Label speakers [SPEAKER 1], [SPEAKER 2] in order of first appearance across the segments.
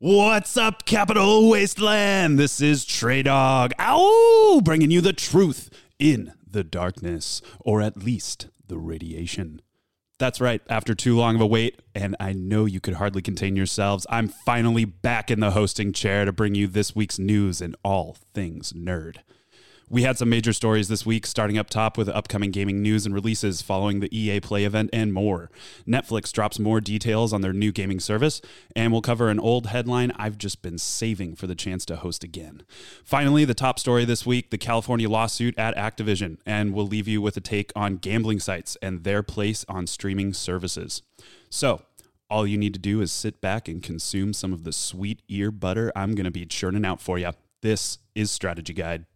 [SPEAKER 1] What's up, Capital Wasteland? This is Trey Dog. Ow! Bringing you the truth in the darkness, or at least the radiation. That's right, after too long of a wait, and I know you could hardly contain yourselves, I'm finally back in the hosting chair to bring you this week's news and all things nerd. We had some major stories this week, starting up top with upcoming gaming news and releases following the EA Play event and more. Netflix drops more details on their new gaming service, and we'll cover an old headline I've just been saving for the chance to host again. Finally, the top story this week the California lawsuit at Activision, and we'll leave you with a take on gambling sites and their place on streaming services. So, all you need to do is sit back and consume some of the sweet ear butter I'm going to be churning out for you. This is Strategy Guide.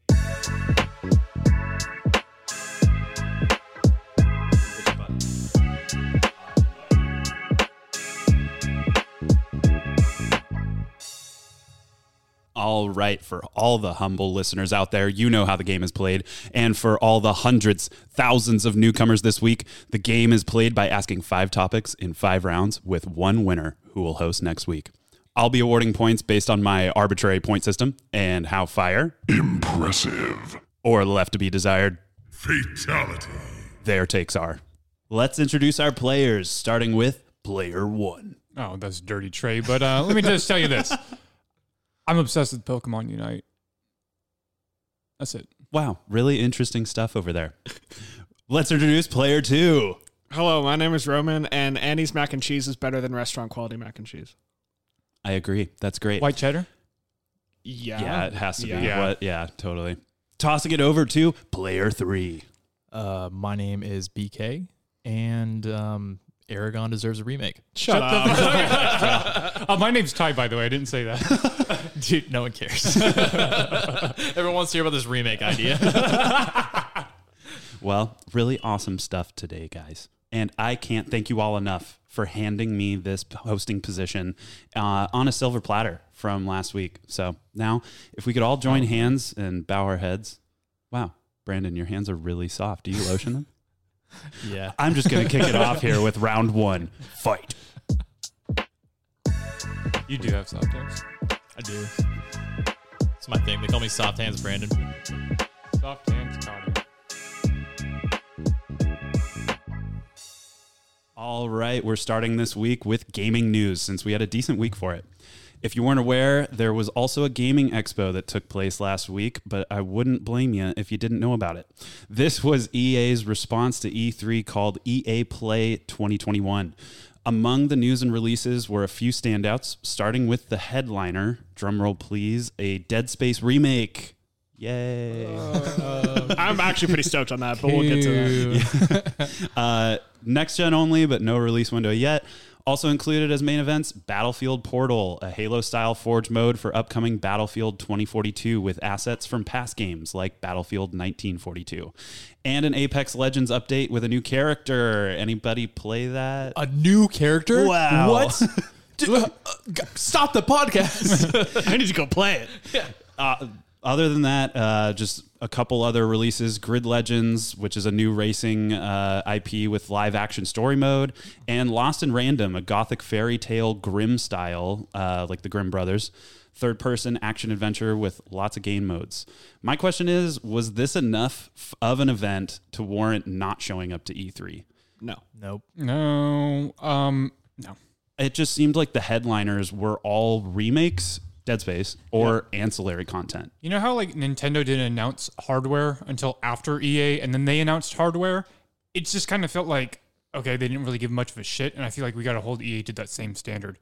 [SPEAKER 1] All right, for all the humble listeners out there, you know how the game is played. And for all the hundreds, thousands of newcomers this week, the game is played by asking five topics in five rounds with one winner who will host next week. I'll be awarding points based on my arbitrary point system and how fire
[SPEAKER 2] Impressive.
[SPEAKER 1] or left to be desired
[SPEAKER 2] Fatality.
[SPEAKER 1] their takes are. Let's introduce our players, starting with player one.
[SPEAKER 3] Oh, that's dirty Trey. But uh, let me just tell you this: I'm obsessed with Pokemon Unite. That's it.
[SPEAKER 1] Wow, really interesting stuff over there. Let's introduce player two.
[SPEAKER 4] Hello, my name is Roman, and Annie's mac and cheese is better than restaurant quality mac and cheese.
[SPEAKER 1] I agree. That's great.
[SPEAKER 3] White cheddar.
[SPEAKER 4] Yeah,
[SPEAKER 1] Yeah, it has to be.
[SPEAKER 4] Yeah.
[SPEAKER 1] What? Yeah, totally. Tossing it over to player three.
[SPEAKER 5] Uh, my name is BK, and um, Eragon deserves a remake.
[SPEAKER 4] Shut, up.
[SPEAKER 3] Oh, my name's Ty, by the way. I didn't say that.
[SPEAKER 5] Dude, no one cares. Everyone wants to hear about this remake idea.
[SPEAKER 1] Well, really awesome stuff today, guys. And I can't thank you all enough for handing me this hosting position uh, on a silver platter from last week. So now, if we could all join hands and bow our heads. Wow, Brandon, your hands are really soft. Do you lotion them?
[SPEAKER 5] yeah.
[SPEAKER 1] I'm just going to kick it off here with round one fight.
[SPEAKER 3] you do have soft hands.
[SPEAKER 5] I do. It's my thing. They call me Soft Hands Brandon.
[SPEAKER 3] Soft hands, Connor.
[SPEAKER 1] All right, we're starting this week with gaming news since we had a decent week for it. If you weren't aware, there was also a gaming expo that took place last week, but I wouldn't blame you if you didn't know about it. This was EA's response to E3 called EA Play 2021. Among the news and releases were a few standouts, starting with the headliner, drumroll please, a Dead Space remake. Yay.
[SPEAKER 4] I'm actually pretty stoked on that, but we'll get to that.
[SPEAKER 1] Uh, next gen only, but no release window yet. Also included as main events Battlefield Portal, a Halo style Forge mode for upcoming Battlefield 2042 with assets from past games like Battlefield 1942, and an Apex Legends update with a new character. Anybody play that?
[SPEAKER 5] A new character?
[SPEAKER 1] Wow.
[SPEAKER 5] What? Dude, uh, uh, stop the podcast.
[SPEAKER 4] I need to go play it.
[SPEAKER 1] Uh, other than that, uh, just a couple other releases Grid Legends, which is a new racing uh, IP with live action story mode, and Lost in Random, a gothic fairy tale Grimm style, uh, like the Grimm brothers, third person action adventure with lots of game modes. My question is was this enough f- of an event to warrant not showing up to E3?
[SPEAKER 4] No.
[SPEAKER 5] nope.
[SPEAKER 3] No. Um. No.
[SPEAKER 1] It just seemed like the headliners were all remakes, Dead Space, or ancillary content.
[SPEAKER 3] You know how like Nintendo didn't announce hardware until after EA, and then they announced hardware. It just kind of felt like okay, they didn't really give much of a shit, and I feel like we got to hold EA to that same standard.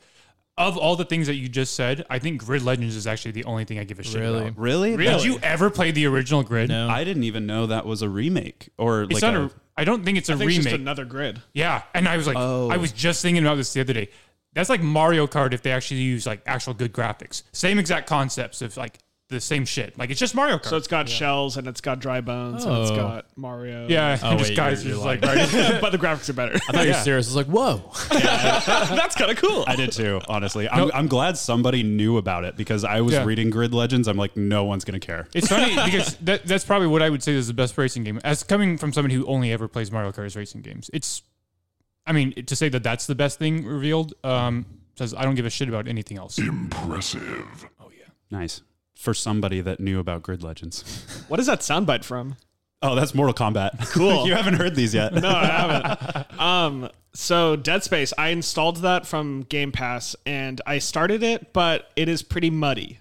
[SPEAKER 3] Of all the things that you just said, I think Grid Legends is actually the only thing I give a shit
[SPEAKER 5] Really?
[SPEAKER 3] about.
[SPEAKER 1] Really? Really?
[SPEAKER 3] Did you ever play the original Grid?
[SPEAKER 5] No.
[SPEAKER 1] I didn't even know that was a remake or
[SPEAKER 3] It's
[SPEAKER 1] like
[SPEAKER 3] not
[SPEAKER 1] a,
[SPEAKER 3] a. I don't think it's a
[SPEAKER 4] I think it's
[SPEAKER 3] remake.
[SPEAKER 4] just another grid.
[SPEAKER 3] yeah, and I was like,
[SPEAKER 1] Oh.
[SPEAKER 3] I was just thinking about this the other day. That's like Mario Kart if they actually use like actual good graphics. Same exact concepts of like the same shit. Like it's just Mario Kart.
[SPEAKER 4] So it's got shells and it's got dry bones and it's
[SPEAKER 5] oh.
[SPEAKER 4] got Mario.
[SPEAKER 3] yeah,
[SPEAKER 5] Oh,
[SPEAKER 3] and just
[SPEAKER 5] wait,
[SPEAKER 3] guys
[SPEAKER 5] you're-
[SPEAKER 3] just
[SPEAKER 5] you're
[SPEAKER 3] like right.
[SPEAKER 4] but the graphics are better.
[SPEAKER 5] I thought you were serious. I was like, whoa.
[SPEAKER 4] That's kind of cool.
[SPEAKER 1] I did too, honestly. I'm, I'm glad somebody knew about it because I was
[SPEAKER 3] Yeah.
[SPEAKER 1] reading Grid Legends. I'm like, no one's going to care.
[SPEAKER 3] It's funny because that, that's probably what I would say is the best racing game. As coming from somebody who only ever plays Mario Kart racing games, it's, I mean, to say that that's the best thing revealed, um, Says I don't give a shit about anything else.
[SPEAKER 2] Impressive.
[SPEAKER 3] oh yeah.
[SPEAKER 1] Nice. For somebody that knew about Grid Legends.
[SPEAKER 4] What is that soundbite from?
[SPEAKER 1] Oh, that's Mortal Kombat.
[SPEAKER 4] Cool.
[SPEAKER 1] you haven't heard these yet.
[SPEAKER 4] No, I haven't. um, so Dead Space, I installed that from Game Pass and I started it, but it is pretty muddy.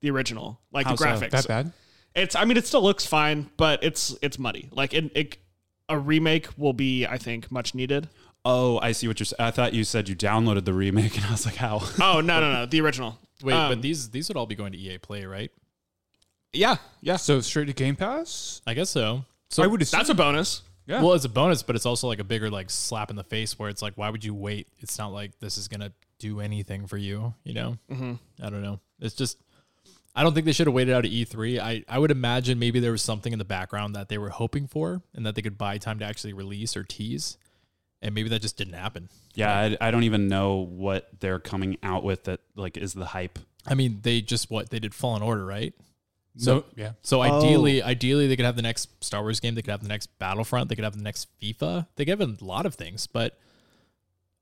[SPEAKER 4] The original, like
[SPEAKER 1] How
[SPEAKER 4] the
[SPEAKER 1] so?
[SPEAKER 4] graphics.
[SPEAKER 3] That bad?
[SPEAKER 4] It's. I mean, it still looks fine, but it's it's muddy. Like it, it a remake will be, I think, much needed.
[SPEAKER 1] Oh, I see what you're saying. I thought you said you downloaded the remake, and I was like, how?
[SPEAKER 4] Oh no, no, no, the original.
[SPEAKER 5] Wait,
[SPEAKER 4] Um,
[SPEAKER 5] but these these would all be going to EA Play, right?
[SPEAKER 4] Yeah, yeah.
[SPEAKER 3] So straight to Game Pass?
[SPEAKER 5] I guess so. So
[SPEAKER 3] I would assume.
[SPEAKER 4] That's a bonus.
[SPEAKER 3] yeah.
[SPEAKER 5] Well, it's a bonus, but it's also like a bigger like slap in the face where it's like, why would you wait? It's not like this is gonna do anything for you, you know. Mm-hmm. I don't know. It's just, I don't think they should have waited out at E3. I I would imagine maybe there was something in the background that they were hoping for, and that they could buy time to actually release or tease, and maybe that just didn't happen.
[SPEAKER 1] yeah, I, I don't even know what they're coming out with that like is the hype.
[SPEAKER 5] I mean, they just what they did Fallen Order, right?
[SPEAKER 3] so yeah.
[SPEAKER 5] So ideally, oh. ideally they could have the next Star Wars game, they could have the next Battlefront, they could have the next FIFA. They could have a lot of things, but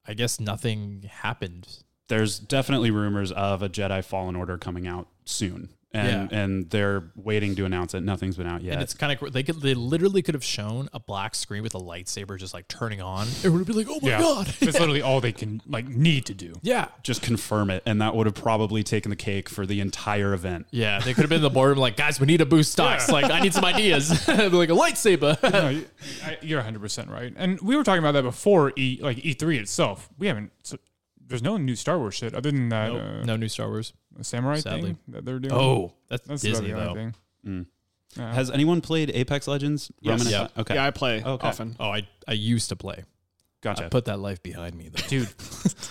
[SPEAKER 5] I guess nothing happened.
[SPEAKER 1] There's definitely rumors of a Jedi Fallen Order coming out soon, and
[SPEAKER 5] Yeah.
[SPEAKER 1] and they're waiting to announce it. Nothing's been out yet.
[SPEAKER 5] And it's kind of they could they literally could have shown a black screen with a lightsaber just like turning on. It would be like, oh my
[SPEAKER 3] Yeah.
[SPEAKER 5] god,
[SPEAKER 3] That's literally all they can like need to do.
[SPEAKER 5] yeah,
[SPEAKER 1] just confirm it, and that would have probably taken the cake for the entire event.
[SPEAKER 5] yeah. They could have been in the boardroom like, guys, we need to boost stocks. Like, I need some ideas. Like a lightsaber.
[SPEAKER 3] No, you're 100 percent right. And we were talking about that before E like E3 itself. We haven't. So, there's no new Star Wars shit other than that uh,
[SPEAKER 5] no new Star Wars.
[SPEAKER 3] samurai
[SPEAKER 5] Sadly.
[SPEAKER 3] thing that they're doing.
[SPEAKER 5] Oh, that's,
[SPEAKER 3] that's
[SPEAKER 5] Disney
[SPEAKER 3] the
[SPEAKER 5] though.
[SPEAKER 3] only thing. Yeah.
[SPEAKER 1] Has anyone played Apex Legends?
[SPEAKER 4] Yes.
[SPEAKER 1] Roman?
[SPEAKER 5] Yeah.
[SPEAKER 1] Okay.
[SPEAKER 4] Yeah, I play
[SPEAKER 1] Okay.
[SPEAKER 4] often.
[SPEAKER 5] Oh, I I used to play.
[SPEAKER 1] gotcha.
[SPEAKER 5] I put that life behind me though.
[SPEAKER 3] Dude,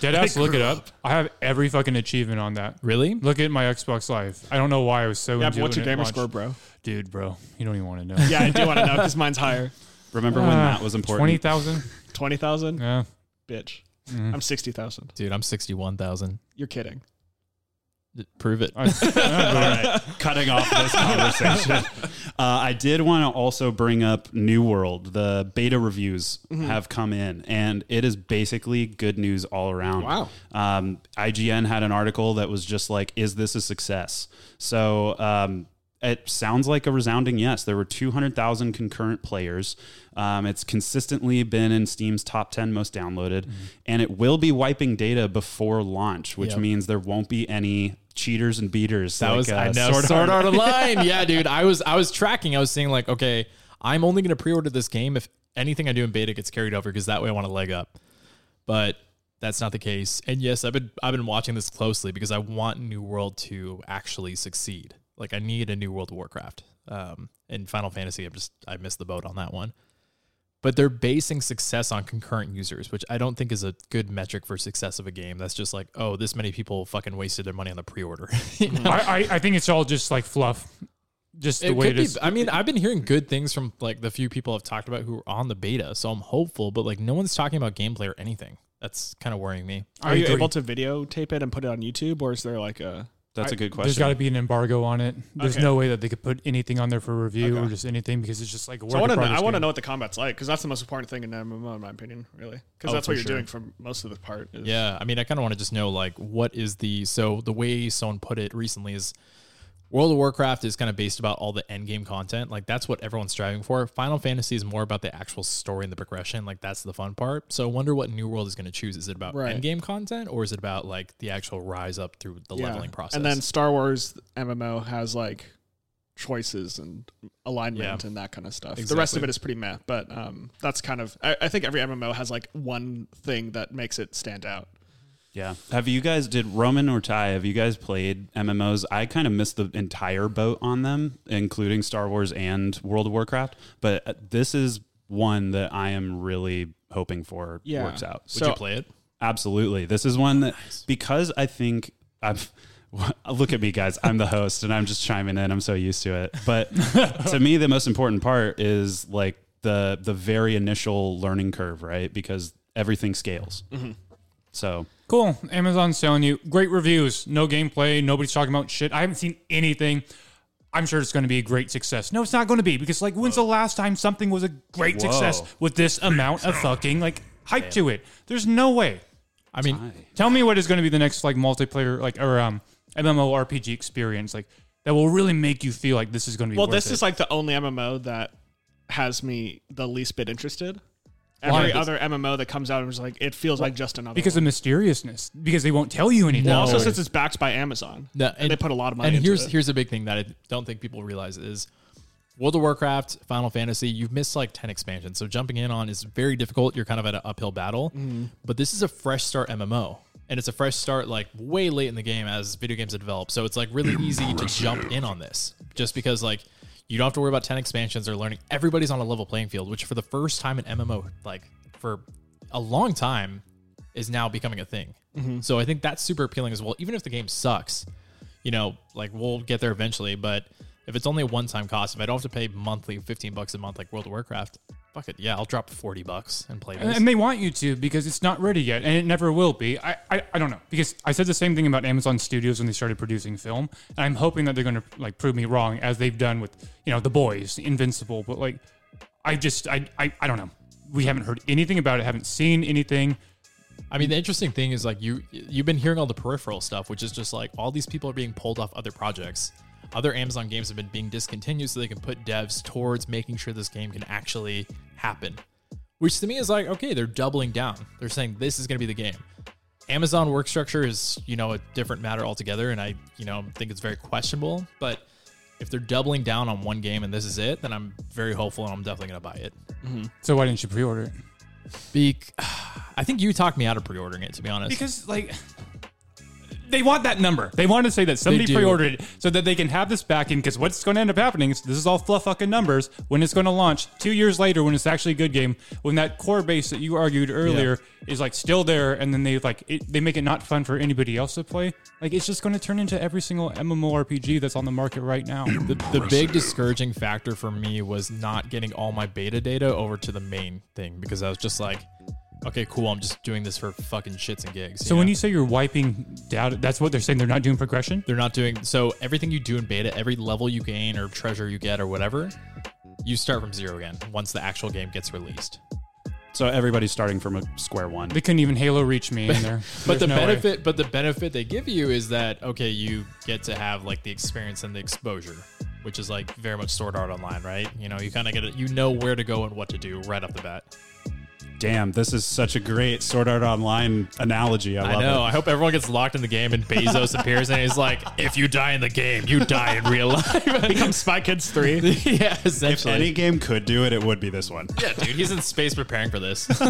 [SPEAKER 3] deadass, look it up. I have every fucking achievement on that.
[SPEAKER 5] Really?
[SPEAKER 3] Look at my Xbox Live. I don't know why I was so
[SPEAKER 4] Yeah, but what's your gamer
[SPEAKER 3] launched.
[SPEAKER 4] score, bro?
[SPEAKER 3] Dude, bro, you don't even want to know.
[SPEAKER 4] Yeah, I do want to know because mine's higher.
[SPEAKER 1] Remember when that was important?
[SPEAKER 3] Twenty thousand.
[SPEAKER 4] Twenty thousand,
[SPEAKER 3] Yeah.
[SPEAKER 4] bitch.
[SPEAKER 3] Mm-hmm.
[SPEAKER 4] I'm sixty thousand.
[SPEAKER 5] Dude, I'm sixty one thousand.
[SPEAKER 4] You're kidding.
[SPEAKER 5] Prove it.
[SPEAKER 3] I-
[SPEAKER 1] All right, cutting off this conversation. Uh, I did want to also bring up New World. The beta reviews have come in, and it is basically good news all around.
[SPEAKER 4] Wow.
[SPEAKER 1] Um, IGN had an article that was just like, "Is this a success?" So um, it sounds like a resounding yes. There were 200,000 concurrent players. Um, it's consistently been in Steam's top 10 most downloaded, and it will be wiping data before launch, which
[SPEAKER 5] Yep.
[SPEAKER 1] means there won't be any cheaters and beaters.
[SPEAKER 5] That
[SPEAKER 1] like,
[SPEAKER 5] was
[SPEAKER 1] uh,
[SPEAKER 5] I know
[SPEAKER 1] Sword
[SPEAKER 5] Sword,
[SPEAKER 1] Art.
[SPEAKER 5] Art Online. yeah, dude. I was I was tracking. I was saying like, okay, I'm only going to pre-order this game if anything I do in beta gets carried over because that way I want to leg up. But that's not the case. And yes, I've been I've been watching this closely because I want New World to actually succeed. Like I need a new World of Warcraft. Um, and Final Fantasy, I'm just I missed the boat on that one. But they're basing success on concurrent users, which I don't think is a good metric for success of a game. That's just like, oh, this many people fucking wasted their money on the pre-order. You know?
[SPEAKER 3] I, I, I think it's all just like fluff. Just the
[SPEAKER 5] It
[SPEAKER 3] way
[SPEAKER 5] could
[SPEAKER 3] it
[SPEAKER 5] be. I mean, I've been hearing good things from like the few people I've talked about who are on the beta, so I'm hopeful. But like, no one's talking about gameplay or anything. That's kind of worrying me.
[SPEAKER 4] Are you able to videotape it and put it on YouTube, or is there like a?
[SPEAKER 1] That's a good question.
[SPEAKER 3] There's got to be an embargo on it. There's
[SPEAKER 4] Okay.
[SPEAKER 3] no way that they could put anything on there for review or just anything because it's just like a
[SPEAKER 4] So I want to know. I want to know what the combat's like because that's the most important thing in an MMO, in my opinion, really. Because
[SPEAKER 5] Oh,
[SPEAKER 4] that's what you're
[SPEAKER 5] sure.
[SPEAKER 4] doing for most of the part. Is,
[SPEAKER 5] Yeah, I mean, I kind of want to just know like what is the so the way someone put it recently is World of Warcraft is kind of based about all the end game content. Like that's what everyone's striving for. Final Fantasy is more about the actual story and the progression. Like that's the fun part. So I wonder what New World is going to choose. Is it about
[SPEAKER 4] Right.
[SPEAKER 5] end game content or is it about like the actual rise up through the
[SPEAKER 4] Yeah.
[SPEAKER 5] leveling process?
[SPEAKER 4] And then Star Wars MMO has like choices and alignment
[SPEAKER 5] Yeah.
[SPEAKER 4] and that kind of stuff. The rest of it is pretty meh, but um, that's kind of. I, I think every MMO has like one thing that makes it stand out.
[SPEAKER 1] Yeah. Have you guys did Roman or Ty? Have you guys played MMOs? I kind of missed the entire boat on them, including Star Wars and World of Warcraft. But uh, this is one that I am really hoping for
[SPEAKER 4] Yeah.
[SPEAKER 1] works out.
[SPEAKER 5] would
[SPEAKER 4] so-
[SPEAKER 5] you play it?
[SPEAKER 1] Absolutely. This is one that because I think I've look at me guys, I'm the host and I'm just chiming in. I'm so used to it. But to me the most important part is like the the very initial learning curve, right? Because everything scales. So
[SPEAKER 3] Cool. Amazon's selling you great reviews. No gameplay. Nobody's talking about shit. I haven't seen anything. I'm sure it's going to be a great success. No, it's not going to be because like when's the last time something was a great success with this amount of fucking like hype to it? There's no way.
[SPEAKER 5] I mean,
[SPEAKER 1] Aye.
[SPEAKER 3] Tell me what is going to be the next like multiplayer like or um MMORPG experience like that will really make you feel like this is going to be.
[SPEAKER 4] Well,
[SPEAKER 3] worth
[SPEAKER 4] this
[SPEAKER 3] it.
[SPEAKER 4] is like the only MMO that has me the least bit interested.
[SPEAKER 3] Why?
[SPEAKER 4] Every other MMO that comes out is like it feels like just another.
[SPEAKER 3] because
[SPEAKER 4] one.
[SPEAKER 3] of mysteriousness because they won't tell you anything.
[SPEAKER 5] No.
[SPEAKER 4] also since it's backed by Amazon,
[SPEAKER 5] No,
[SPEAKER 4] and, they put a lot of money.
[SPEAKER 5] And
[SPEAKER 4] into
[SPEAKER 5] here's
[SPEAKER 4] it.
[SPEAKER 5] here's a big thing that I don't think people realize is World of Warcraft, Final Fantasy. You've missed like ten expansions, so jumping in on is very difficult. You're kind of at an uphill battle.
[SPEAKER 4] Mm-hmm.
[SPEAKER 5] But this is a fresh start MMO, and it's a fresh start like way late in the game as video games have developed. So it's like really easy to jump in on this, just because like you don't have to worry about ten expansions or learning. Everybody's on a level playing field, which for the first time in MMO, like for a long time, is now becoming a thing.
[SPEAKER 4] Mm-hmm.
[SPEAKER 5] So I think that's super appealing as well. Even if the game sucks, you know, like we'll get there eventually. But if it's only a one time cost, if I don't have to pay monthly 15 bucks a month like World of Warcraft, fuck it. Yeah, I'll drop 40 bucks and play this.
[SPEAKER 3] and they want you to because it's not ready yet, and it never will be. I, I, I don't know because I said the same thing about Amazon Studios when they started producing film, and I'm hoping that they're going to like prove me wrong as they've done with you know the boys, Invincible. But like, I just I, I I don't know. We haven't heard anything about it. Haven't seen anything.
[SPEAKER 5] I mean, the interesting thing is like you you've been hearing all the peripheral stuff, which is just like all these people are being pulled off other projects. Other Amazon games have been being discontinued so they can put devs towards making sure this game can actually happen. Which to me is like, okay, they're doubling down. They're saying this is going to be the game. Amazon work structure is, you know, a different matter altogether, and I, you know, think it's very questionable. But if they're doubling down on one game and this is it, then I'm very hopeful and I'm definitely going to buy it. Mm-hmm.
[SPEAKER 3] So why didn't you pre-order it?
[SPEAKER 5] Bec- I think you talked me out of pre-ordering it, to be honest.
[SPEAKER 3] Because like they want that number. They want to say that somebody pre-ordered it so that they can have this back in. Because what's going to end up happening is this is all fluff fucking numbers. When it's going to launch two years later, when it's actually a good game, when that core base that you argued earlier is like still there, and then they like it, they make it not fun for anybody else to play. Like it's just going to turn into every single MMORPG that's on the market right now.
[SPEAKER 5] the, the big discouraging factor for me was not getting all my beta data over to the main thing because I was just like, okay, cool, I'm just doing this for fucking shits and gigs.
[SPEAKER 3] so when
[SPEAKER 5] know?
[SPEAKER 3] you say you're wiping data, that's what they're saying. They're not doing progression.
[SPEAKER 5] they're not doing so everything you do in beta, every level you gain or treasure you get or whatever, you start from zero again once the actual game gets released.
[SPEAKER 1] So everybody's starting from a square one.
[SPEAKER 3] They couldn't even Halo reach me in there.
[SPEAKER 5] But the
[SPEAKER 3] no way.
[SPEAKER 5] benefit, but the benefit they give you is that okay, you get to have like the experience and the exposure, which is like very much Sword Art Online, right? You know, you kind of get it, you know where to go and what to do right off the bat.
[SPEAKER 1] Damn, this is such a great Sword Art Online analogy. I,
[SPEAKER 5] I
[SPEAKER 1] love
[SPEAKER 5] know.
[SPEAKER 1] it.
[SPEAKER 5] I hope everyone gets locked in the game and Bezos appears and he's like, "If you die in the game, you die in real life."
[SPEAKER 4] Become Spy Kids three.
[SPEAKER 5] yeah,
[SPEAKER 1] If any game could do it, it would be this one.
[SPEAKER 5] yeah, dude, he's in space preparing for this.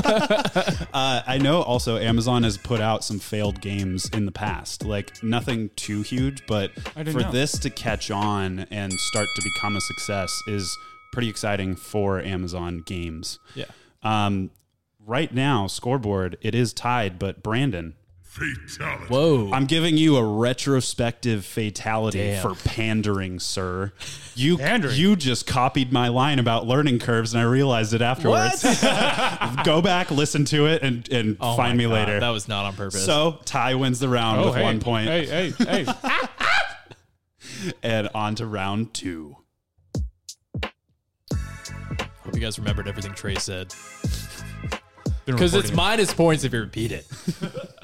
[SPEAKER 1] Uh, I know also Amazon has put out some failed games in the past, like nothing too huge, but for
[SPEAKER 3] know.
[SPEAKER 1] this to catch on and start to become a success is pretty exciting for Amazon games.
[SPEAKER 5] yeah.
[SPEAKER 1] Um, right now, scoreboard it is tied, but Brandon,
[SPEAKER 2] Fatality.
[SPEAKER 5] Whoa.
[SPEAKER 1] I'm giving you a retrospective fatality
[SPEAKER 5] Damn.
[SPEAKER 1] for pandering, sir. You
[SPEAKER 3] Pandering?
[SPEAKER 1] you just copied my line about learning curves, and I realized it afterwards. Go back, listen to it, and and
[SPEAKER 5] Oh
[SPEAKER 1] find me
[SPEAKER 5] God,
[SPEAKER 1] later.
[SPEAKER 5] That was not on purpose.
[SPEAKER 1] So Ty wins the round oh, with
[SPEAKER 3] hey,
[SPEAKER 1] one point,
[SPEAKER 3] Hey, hey, hey.
[SPEAKER 1] and on to round two.
[SPEAKER 5] hope you guys remembered everything Trey said
[SPEAKER 3] Been
[SPEAKER 5] because it's minus points if you repeat it.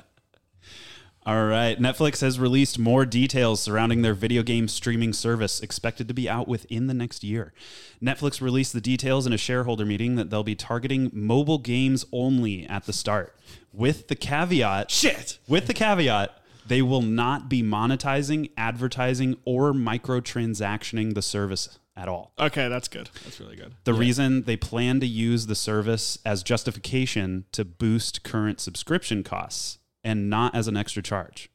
[SPEAKER 1] All right, Netflix has released more details surrounding their video game streaming service, expected to be out within the next year. Netflix released the details in a shareholder meeting that they'll be targeting mobile games only at the start, with the caveat shit, with the caveat they will not be monetizing, advertising, or microtransactioning the service at all.
[SPEAKER 4] Okay, that's good. That's really good.
[SPEAKER 1] The reason they plan to use the service as justification to boost current subscription costs and not as an extra charge.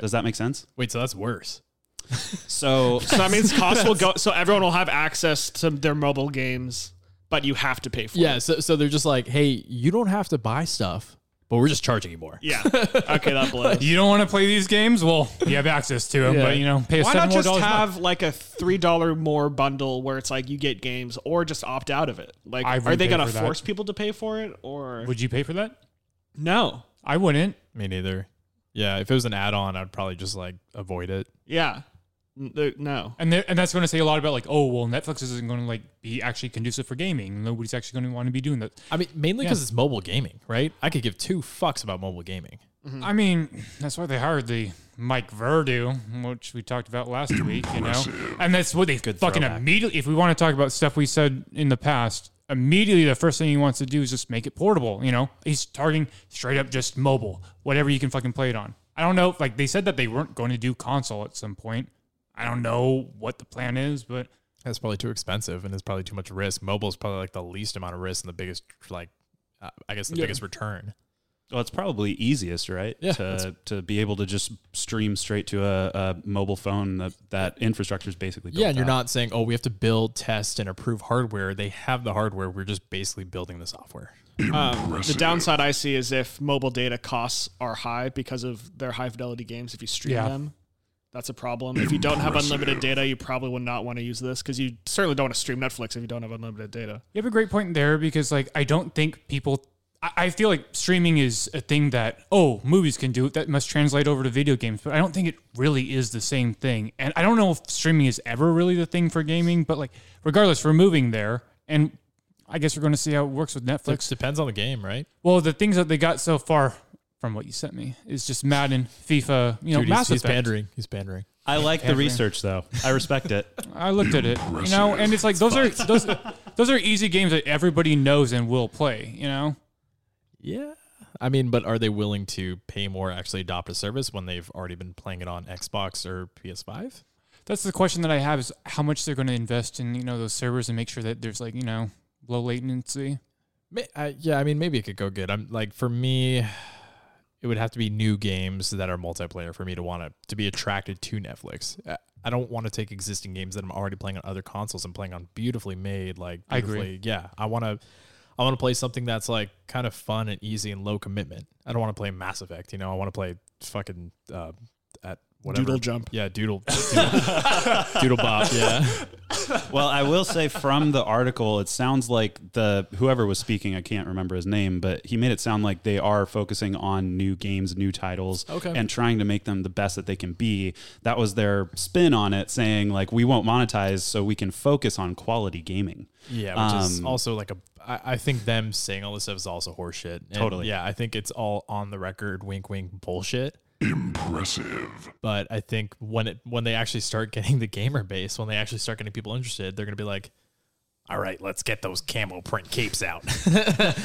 [SPEAKER 1] Does that make sense?
[SPEAKER 5] Wait, so that's worse.
[SPEAKER 1] So,
[SPEAKER 4] So that means costs will go. So everyone will have access to their mobile games, but you have to pay for
[SPEAKER 5] Yeah,
[SPEAKER 4] it. Yeah.
[SPEAKER 5] So so they're just like, hey, you don't have to buy stuff, but we're just charging you more.
[SPEAKER 4] Yeah. Okay, that blows.
[SPEAKER 3] You don't want to play these games? Well, you have access to them,
[SPEAKER 5] Yeah.
[SPEAKER 3] but you know, pay us
[SPEAKER 4] Why
[SPEAKER 3] seven
[SPEAKER 4] not
[SPEAKER 3] more
[SPEAKER 4] just
[SPEAKER 3] dollars. a month.
[SPEAKER 4] have like a three dollar more bundle where it's like you get games, or just opt out of it? Like,
[SPEAKER 3] I
[SPEAKER 4] are
[SPEAKER 3] wouldn't
[SPEAKER 4] they
[SPEAKER 3] pay
[SPEAKER 4] gonna
[SPEAKER 3] for that.
[SPEAKER 4] force people to pay for it, or
[SPEAKER 3] Would you pay for that?
[SPEAKER 4] no?
[SPEAKER 3] I wouldn't.
[SPEAKER 5] Me neither. Yeah, if it was an add-on, I'd probably just like avoid it.
[SPEAKER 4] Yeah, N- there- no.
[SPEAKER 3] And there, and that's going to say a lot about like, oh, well, Netflix isn't going to like be actually conducive for gaming. Nobody's actually going to want to be doing that.
[SPEAKER 5] I mean, mainly because
[SPEAKER 3] Yeah.
[SPEAKER 5] it's mobile gaming, right? I could give two fucks about mobile gaming. Mm-hmm.
[SPEAKER 3] I mean, that's why they hired the Mike Verdu, which we talked about last week, you know? And that's what they fucking
[SPEAKER 1] throwback.
[SPEAKER 3] immediately, if we want to talk about stuff we said in the past, immediately the first thing he wants to do is just make it portable, you know? He's targeting straight up just mobile, whatever you can fucking play it on. I don't know, like they said that they weren't going to do console at some point. I don't know what the plan is, but
[SPEAKER 5] That's probably too expensive and it's probably too much risk. Mobile is probably like the least amount of risk and the biggest, like, uh, I guess the biggest return.
[SPEAKER 1] Well, it's probably easiest, right?
[SPEAKER 5] Yeah,
[SPEAKER 1] To to be able to just stream straight to a, a mobile phone that that infrastructure is basically built
[SPEAKER 5] Yeah, and you're
[SPEAKER 1] out.
[SPEAKER 5] not saying, oh, we have to build, test, and approve hardware. They have the hardware. We're just basically building the software.
[SPEAKER 4] Um, the downside I see is if mobile data costs are high because of their high fidelity games. If you stream
[SPEAKER 3] Yeah.
[SPEAKER 4] them, that's a problem. If you don't have unlimited data, you probably would not want to use this because you certainly don't want to stream Netflix if you don't have unlimited data.
[SPEAKER 3] You have a great point there because, like, I don't think people. I, I feel like streaming is a thing that oh, movies can do. That must translate over to video games, but I don't think it really is the same thing. And I don't know if streaming is ever really the thing for gaming. But like, regardless, we're moving there, and I guess we're going to see how it works with Netflix.
[SPEAKER 5] It depends on the game, right?
[SPEAKER 3] Well, the things that they got so far from what you sent me is just Madden, FIFA, you know,
[SPEAKER 5] Dude, he's,
[SPEAKER 3] Mass
[SPEAKER 5] he's
[SPEAKER 3] Effect.
[SPEAKER 5] pandering. He's pandering.
[SPEAKER 1] I like the
[SPEAKER 3] Everything.
[SPEAKER 1] research though. I respect it.
[SPEAKER 3] I looked at it, you know, and it's like those are those those are easy games that everybody knows and will play, you know.
[SPEAKER 5] Yeah. I mean, but are they willing to pay more, actually adopt a service when they've already been playing it on Xbox or PS5?
[SPEAKER 3] That's the question that I have is how much they're going to invest in, you know, those servers and make sure that there's like, you know, low latency.
[SPEAKER 5] Ma- I, yeah, I mean, maybe it could go good. I'm like, for me, it would have to be new games that are multiplayer for me to want to to be attracted to Netflix. I- I don't want to take existing games that I'm already playing on other consoles and playing on beautifully made, like
[SPEAKER 3] I agree.
[SPEAKER 5] Yeah, I want to. I want to play something that's like kind of fun and easy and low commitment. I don't want to play Mass Effect. You know, I want to play fucking uh, whatever.
[SPEAKER 4] Doodle jump.
[SPEAKER 5] Yeah, Doodle. Doodle, Doodle Bop. Yeah.
[SPEAKER 1] Well, I will say from the article, it sounds like the whoever was speaking, I can't remember his name, but he made it sound like they are focusing on new games, new titles,
[SPEAKER 5] Okay.
[SPEAKER 1] and trying to make them the best that they can be. That was their spin on it, saying like we won't monetize, so we can focus on quality gaming.
[SPEAKER 5] Yeah, which is
[SPEAKER 1] Um,
[SPEAKER 5] also like a. I, I think them saying all this stuff is also horseshit. And
[SPEAKER 1] Totally.
[SPEAKER 5] Yeah, I think it's all on the record, wink, wink, bullshit.
[SPEAKER 2] Impressive.
[SPEAKER 5] But I think when it when they actually start getting the gamer base, when they actually start getting people interested, they're gonna be like, "All right, let's get those camo print capes out."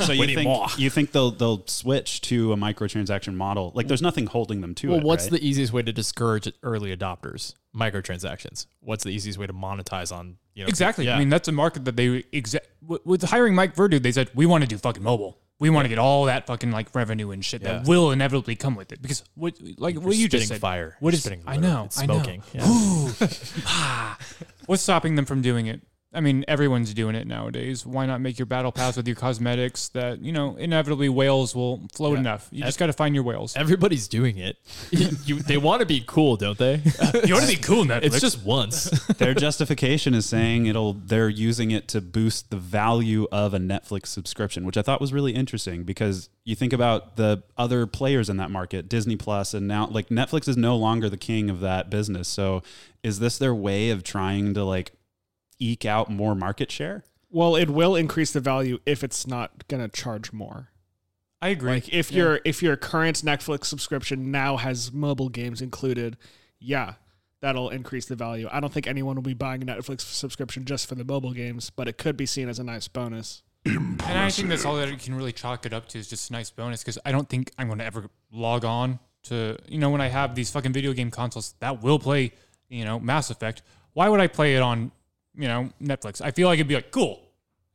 [SPEAKER 1] So you think
[SPEAKER 5] more.
[SPEAKER 1] you think they'll they'll switch to a microtransaction model? Like there's nothing holding them to
[SPEAKER 5] well,
[SPEAKER 1] it.
[SPEAKER 5] what's
[SPEAKER 1] right?
[SPEAKER 5] the easiest way to discourage early adopters? Microtransactions. What's the easiest way to monetize on you know
[SPEAKER 3] Exactly.
[SPEAKER 5] Yeah.
[SPEAKER 3] I mean, that's a market that they exact with- with hiring Mike Verdu, they said we want to do fucking mobile. We want to get all that fucking like revenue and shit that will inevitably come with it because what like what you just
[SPEAKER 5] spitting
[SPEAKER 3] said.
[SPEAKER 5] fire.
[SPEAKER 3] What
[SPEAKER 5] You're
[SPEAKER 3] is
[SPEAKER 5] spitting
[SPEAKER 3] I know.
[SPEAKER 5] It's
[SPEAKER 3] I know.
[SPEAKER 5] smoking. Yeah. Ah.
[SPEAKER 3] What's stopping them from doing it? I mean, everyone's doing it nowadays. Why not make your battle pass with your cosmetics that, you know, inevitably whales will float enough. You just got to find your whales.
[SPEAKER 5] Everybody's doing it. you, they want to be cool, don't they?
[SPEAKER 3] You want to be cool, Netflix.
[SPEAKER 5] it's just once.
[SPEAKER 1] Their justification is saying it'll they're using it to boost the value of a Netflix subscription, which I thought was really interesting because you think about the other players in that market, Disney Plus and now like Netflix is no longer the king of that business. So is this their way of trying to like eke out more market share?
[SPEAKER 4] Well, it will increase the value if it's not going to charge more.
[SPEAKER 3] I agree.
[SPEAKER 4] Like if your if your current Netflix subscription now has mobile games included, yeah, that'll increase the value. I don't think anyone will be buying a Netflix subscription just for the mobile games, but it could be seen as a nice bonus.
[SPEAKER 3] And I think that's all that you can really chalk it up to is just a nice bonus because I don't think I'm going to ever log on to, you know, when I have these fucking video game consoles that will play, you know, Mass Effect. Why would I play it on, you know, Netflix? I feel like it'd be like, cool.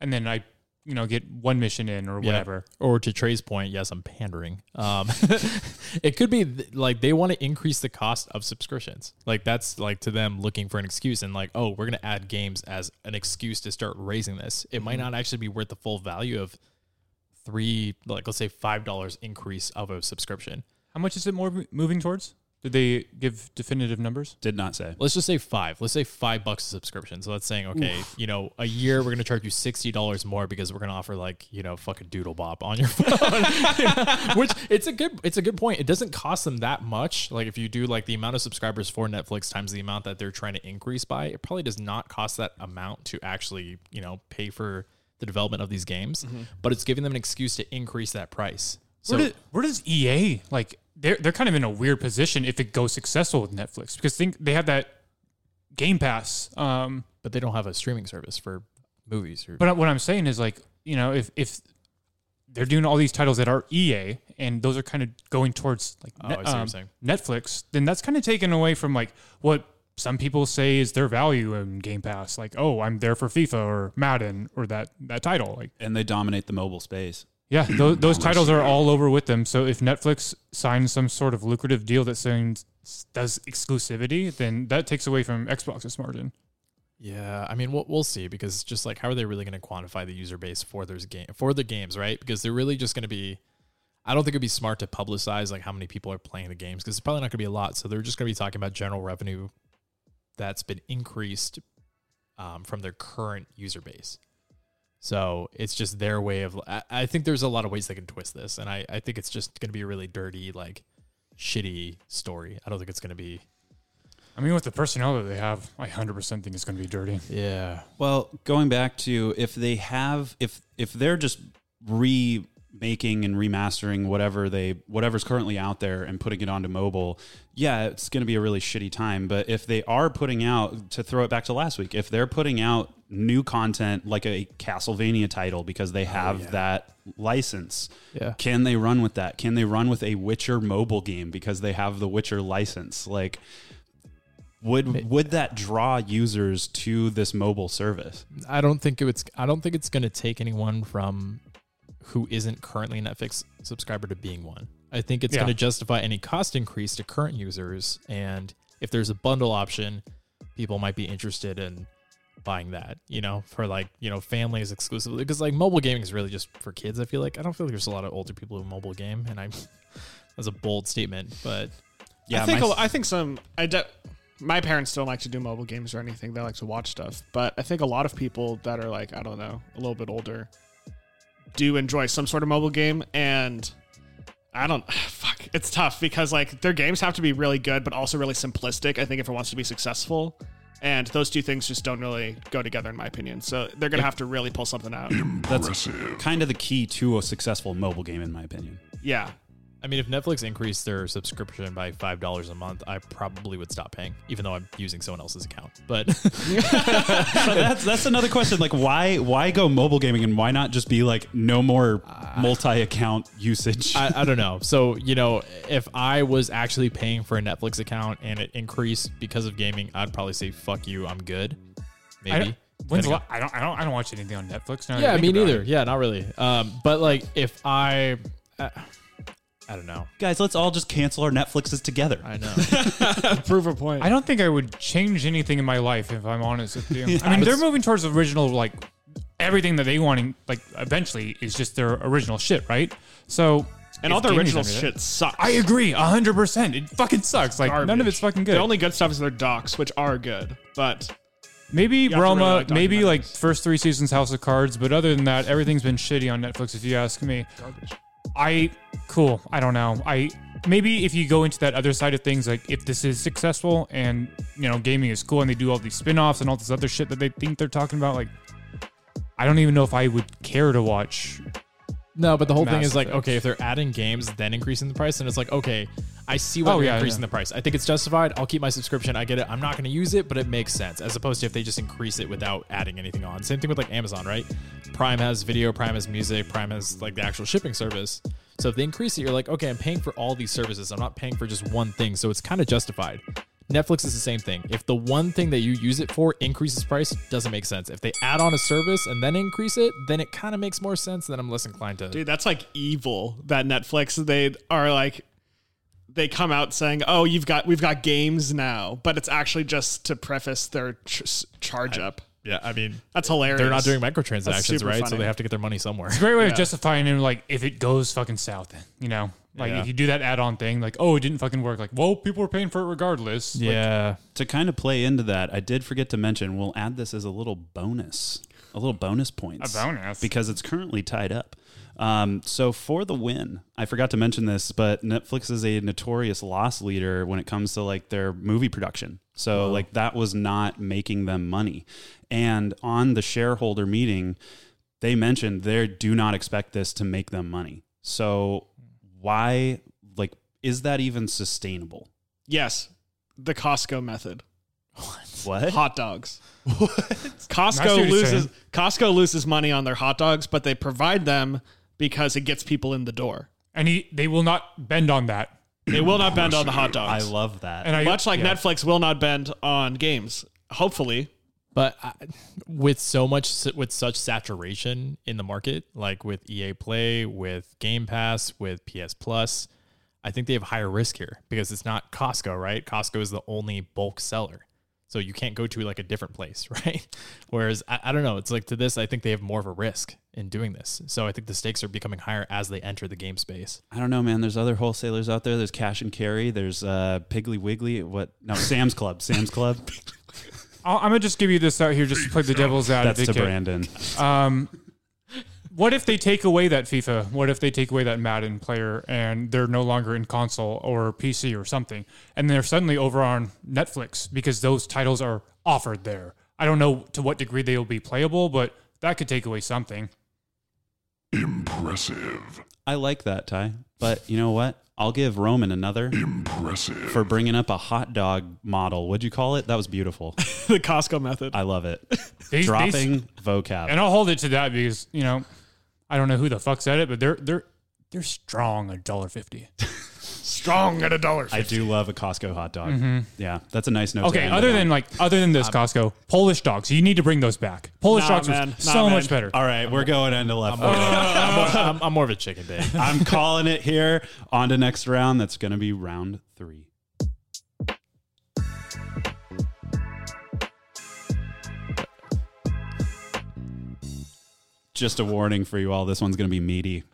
[SPEAKER 3] And then I, you know, get one mission in or whatever.
[SPEAKER 5] Or to Trey's point, yes, I'm pandering. Um, it could be th- like they want to increase the cost of subscriptions. Like that's like to them looking for an excuse and like, oh, we're gonna add games as an excuse to start raising this. It might not actually be worth the full value of three, like let's say five dollars increase of a subscription.
[SPEAKER 3] How much is it more moving towards? Did they give definitive numbers?
[SPEAKER 1] Did not say.
[SPEAKER 5] Let's just say five. Let's say five bucks a subscription. So that's saying, okay, you know, a year we're gonna charge you sixty dollars more because we're gonna offer like, you know, fucking doodle bop on your phone. Which it's a good it's a good point. It doesn't cost them that much. Like if you do like the amount of subscribers for Netflix times the amount that they're trying to increase by, it probably does not cost that amount to actually, you know, pay for the development of these games. Mm-hmm. But it's giving them an excuse to increase that price. So
[SPEAKER 3] where, did, where does EA like they're they're kind of in a weird position if it goes successful with Netflix because think they have that Game Pass. Um,
[SPEAKER 5] but they don't have a streaming service for movies. Or,
[SPEAKER 3] but what I'm saying is like you know if if they're doing all these titles that are EA and those are kind of going towards like
[SPEAKER 5] Oh, see
[SPEAKER 3] um. Netflix, then that's kind of taken away from like what some people say is their value in Game Pass. Like, oh, I'm there for FIFA or Madden or that that title. Like,
[SPEAKER 1] And they dominate the mobile space.
[SPEAKER 3] Yeah, those, those titles are all over with them. So if Netflix signs some sort of lucrative deal that saying does exclusivity, then that takes away from Xbox's margin.
[SPEAKER 5] Yeah, I mean, we'll, we'll see because it's just like, how are they really going to quantify the user base for those game for the games, right? Because they're really just going to be. I don't think it'd be smart to publicize like how many people are playing the games because it's probably not going to be a lot. So they're just going to be talking about general revenue that's been increased um, from their current user base. So it's just their way of. I, I think there's a lot of ways they can twist this, and I, I think it's just going to be a really dirty, like, shitty story. I don't think it's going to be.
[SPEAKER 3] I mean, with the personnel that they have, I 100% think it's going to be dirty.
[SPEAKER 5] Yeah,
[SPEAKER 1] Well, going back to if they have if if they're just remaking and remastering whatever they whatever's currently out there and putting it onto mobile, yeah, it's going to be a really shitty time, but if they are putting out to throw it back to last week, if they're putting out new content like a Castlevania title because they oh, have that license,
[SPEAKER 5] Yeah.
[SPEAKER 1] can they run with that? Can they run with a Witcher mobile game because they have the Witcher license? Like would would that draw users to this mobile service?
[SPEAKER 5] I don't think it's I don't think it's going to take anyone from who isn't currently a Netflix subscriber to being one. I think it's
[SPEAKER 3] Yeah.
[SPEAKER 5] going to justify any cost increase to current users and if there's a bundle option, people might be interested in buying that, you know, for like, you know, families exclusively because like mobile gaming is really just for kids, I feel like. I don't feel like there's a lot of older people who mobile game and I'm that's a bold statement, but
[SPEAKER 1] Yeah,
[SPEAKER 4] I think
[SPEAKER 1] my-
[SPEAKER 4] a- I think some I de- my parents don't like to do mobile games or anything. They like to watch stuff. But I think a lot of people that are like I don't know a little bit older do enjoy some sort of mobile game and. I don't fuck. It's tough because like their games have to be really good, but also really simplistic. I think if it wants to be successful, and those two things just don't really go together in my opinion. So they're gonna have to really pull something out.
[SPEAKER 1] That's kind of the key to a successful mobile game, in my opinion.
[SPEAKER 4] Yeah,
[SPEAKER 5] I mean, if Netflix increased their subscription by five dollars a month, I probably would stop paying, even though I'm using someone else's account. But
[SPEAKER 1] So that's that's another question. Like, why why go mobile gaming and why not just be like no more multi account usage?
[SPEAKER 5] I, I don't know. So you know, if I was actually paying for a Netflix account and it increased because of gaming, I'd probably say "fuck you," I'm good.
[SPEAKER 3] I
[SPEAKER 5] Maybe.
[SPEAKER 3] don't, when's the la- I don't I don't I don't watch anything on Netflix now. that
[SPEAKER 5] yeah, me
[SPEAKER 3] think about
[SPEAKER 5] neither.
[SPEAKER 3] it.
[SPEAKER 5] Yeah, not really. Um, but like if I, uh, I don't know.
[SPEAKER 1] Guys, let's all just cancel our Netflixes together.
[SPEAKER 5] I know.
[SPEAKER 4] prove a point.
[SPEAKER 3] I don't think I would change anything in my life if I'm honest with you. I mean, they're moving towards the original like everything that they want like eventually is just their original shit, right? So
[SPEAKER 4] and all the
[SPEAKER 3] gaming's
[SPEAKER 4] original
[SPEAKER 3] under that-
[SPEAKER 4] shit sucks.
[SPEAKER 3] I agree, hundred percent. It fucking sucks. Like none of it's fucking good.
[SPEAKER 4] The only good stuff is their docs, which are good, but
[SPEAKER 3] maybe
[SPEAKER 4] have to
[SPEAKER 3] Roma,
[SPEAKER 4] really like
[SPEAKER 3] maybe like
[SPEAKER 4] documentaries.
[SPEAKER 3] first three seasons House of Cards, but other than that, everything's been shitty on Netflix. If you ask me, I cool. I don't know. I maybe if you go into that other side of things, like if this is successful and you know gaming is cool and they do all these spin-offs and all this other shit that they think they're talking about, like I don't even know if I would care to watch.
[SPEAKER 5] No, but the whole thing
[SPEAKER 3] Mass
[SPEAKER 5] is like,
[SPEAKER 3] Effect.
[SPEAKER 5] okay, if they're adding games, then increasing the price, and it's like, okay, I see why
[SPEAKER 3] Oh,
[SPEAKER 5] they're
[SPEAKER 3] yeah,
[SPEAKER 5] increasing
[SPEAKER 3] yeah.
[SPEAKER 5] the price. I think it's justified. I'll keep my subscription. I get it. I'm not going to use it, but it makes sense. As opposed to if they just increase it without adding anything on. Same thing with like Amazon, right? Prime has video, Prime has music, Prime has like the actual shipping service. So if they increase it, you're like, okay, I'm paying for all these services. I'm not paying for just one thing. So it's kind of justified. Netflix is the same thing. If the one thing that you use it for increases price, doesn't make sense. If they add on a service and then increase it, then it kind of makes more sense. Then I'm less inclined to.
[SPEAKER 4] dude, that's like evil. That Netflix they are like they come out saying, "Oh, you've got we've got games now," but it's actually just to preface their ch- charge up.
[SPEAKER 5] Yeah, I mean,
[SPEAKER 4] That's hilarious.
[SPEAKER 5] they're not doing microtransactions,
[SPEAKER 4] super
[SPEAKER 5] right? So they have to get their money somewhere.
[SPEAKER 3] It's a great way of justifying it, like if it goes fucking south, you know, like
[SPEAKER 5] Yeah.
[SPEAKER 3] if you do that add-on thing, like oh, it didn't fucking work. Like well, people were paying for it regardless. Like,
[SPEAKER 5] Yeah,
[SPEAKER 1] to kind of play into that, I did forget to mention we'll add this as a little bonus, a little bonus points.
[SPEAKER 3] A bonus?
[SPEAKER 1] because it's currently tied up. Um, so for the win, I forgot to mention this, but Netflix is a notorious loss leader when it comes to like their movie production. So like that was not making them money. And on the shareholder meeting, they mentioned they do not expect this to make them money. So why like is that even sustainable?
[SPEAKER 4] Yes, the Costco method.
[SPEAKER 1] What?
[SPEAKER 4] Hot dogs. Costco
[SPEAKER 3] what you're
[SPEAKER 4] loses
[SPEAKER 3] saying.
[SPEAKER 4] Costco loses money on their hot dogs, but they provide them because it gets people in the door.
[SPEAKER 3] And he, they will not bend on that.
[SPEAKER 4] They will not bend on the hot dogs.
[SPEAKER 1] I love that.
[SPEAKER 3] And I
[SPEAKER 4] Much like
[SPEAKER 3] yeah.
[SPEAKER 4] Netflix will not bend on games. Hopefully,
[SPEAKER 5] But I, with so much, with such saturation in the market, like with EA Play, with Game Pass, with PS Plus, I think they have higher risk here because it's not Costco, right? Costco is the only bulk seller. So you can't go to like a different place, right? Whereas I, I don't know, it's like to this, I think they have more of a risk in doing this. So I think the stakes are becoming higher as they enter the game space.
[SPEAKER 1] I don't know, man. There's other wholesalers out there. There's Cash and Carry. There's uh, Piggly Wiggly. What? No, Sam's Club. Sam's Club.
[SPEAKER 3] I'll, I'm gonna just give you this out here, just to play the devil's
[SPEAKER 1] That's
[SPEAKER 3] advocate.
[SPEAKER 1] to Brandon.
[SPEAKER 3] Um, what if they take away that FIFA? What if they take away that Madden player and they're no longer in console or PC or something, and they're suddenly over on Netflix because those titles are offered there? I don't know to what degree they will be playable, but that could take away something.
[SPEAKER 2] Impressive.
[SPEAKER 1] I like that, Ty. But you know what? I'll give Roman another
[SPEAKER 2] Impressive.
[SPEAKER 1] for bringing up a hot dog model. What'd you call it? That was beautiful.
[SPEAKER 4] the Costco method.
[SPEAKER 1] I love it.
[SPEAKER 3] They- they-
[SPEAKER 1] Dropping vocab.
[SPEAKER 3] and I'll hold it to that because you know I don't know who the fuck said it, but they're they're they're strong at dollar fifty.
[SPEAKER 4] Strong at a dollar.
[SPEAKER 1] I do love a Costco hot dog. Mm-hmm. Yeah, that's a nice note. to
[SPEAKER 3] Okay,
[SPEAKER 1] end
[SPEAKER 3] other
[SPEAKER 1] it on.
[SPEAKER 3] than like other than this um, Costco, Polish dogs, you need to bring those back. Polish
[SPEAKER 4] Nah,
[SPEAKER 3] dogs
[SPEAKER 4] man.
[SPEAKER 3] are
[SPEAKER 4] Nah,
[SPEAKER 3] so
[SPEAKER 4] man.
[SPEAKER 3] much better.
[SPEAKER 1] All right, we're going into left. field.
[SPEAKER 5] I'm, more, I'm, I'm more of a chicken day.
[SPEAKER 1] I'm calling it here. On to next round. That's going to be round three. Just a warning for you all. This one's going to be meaty.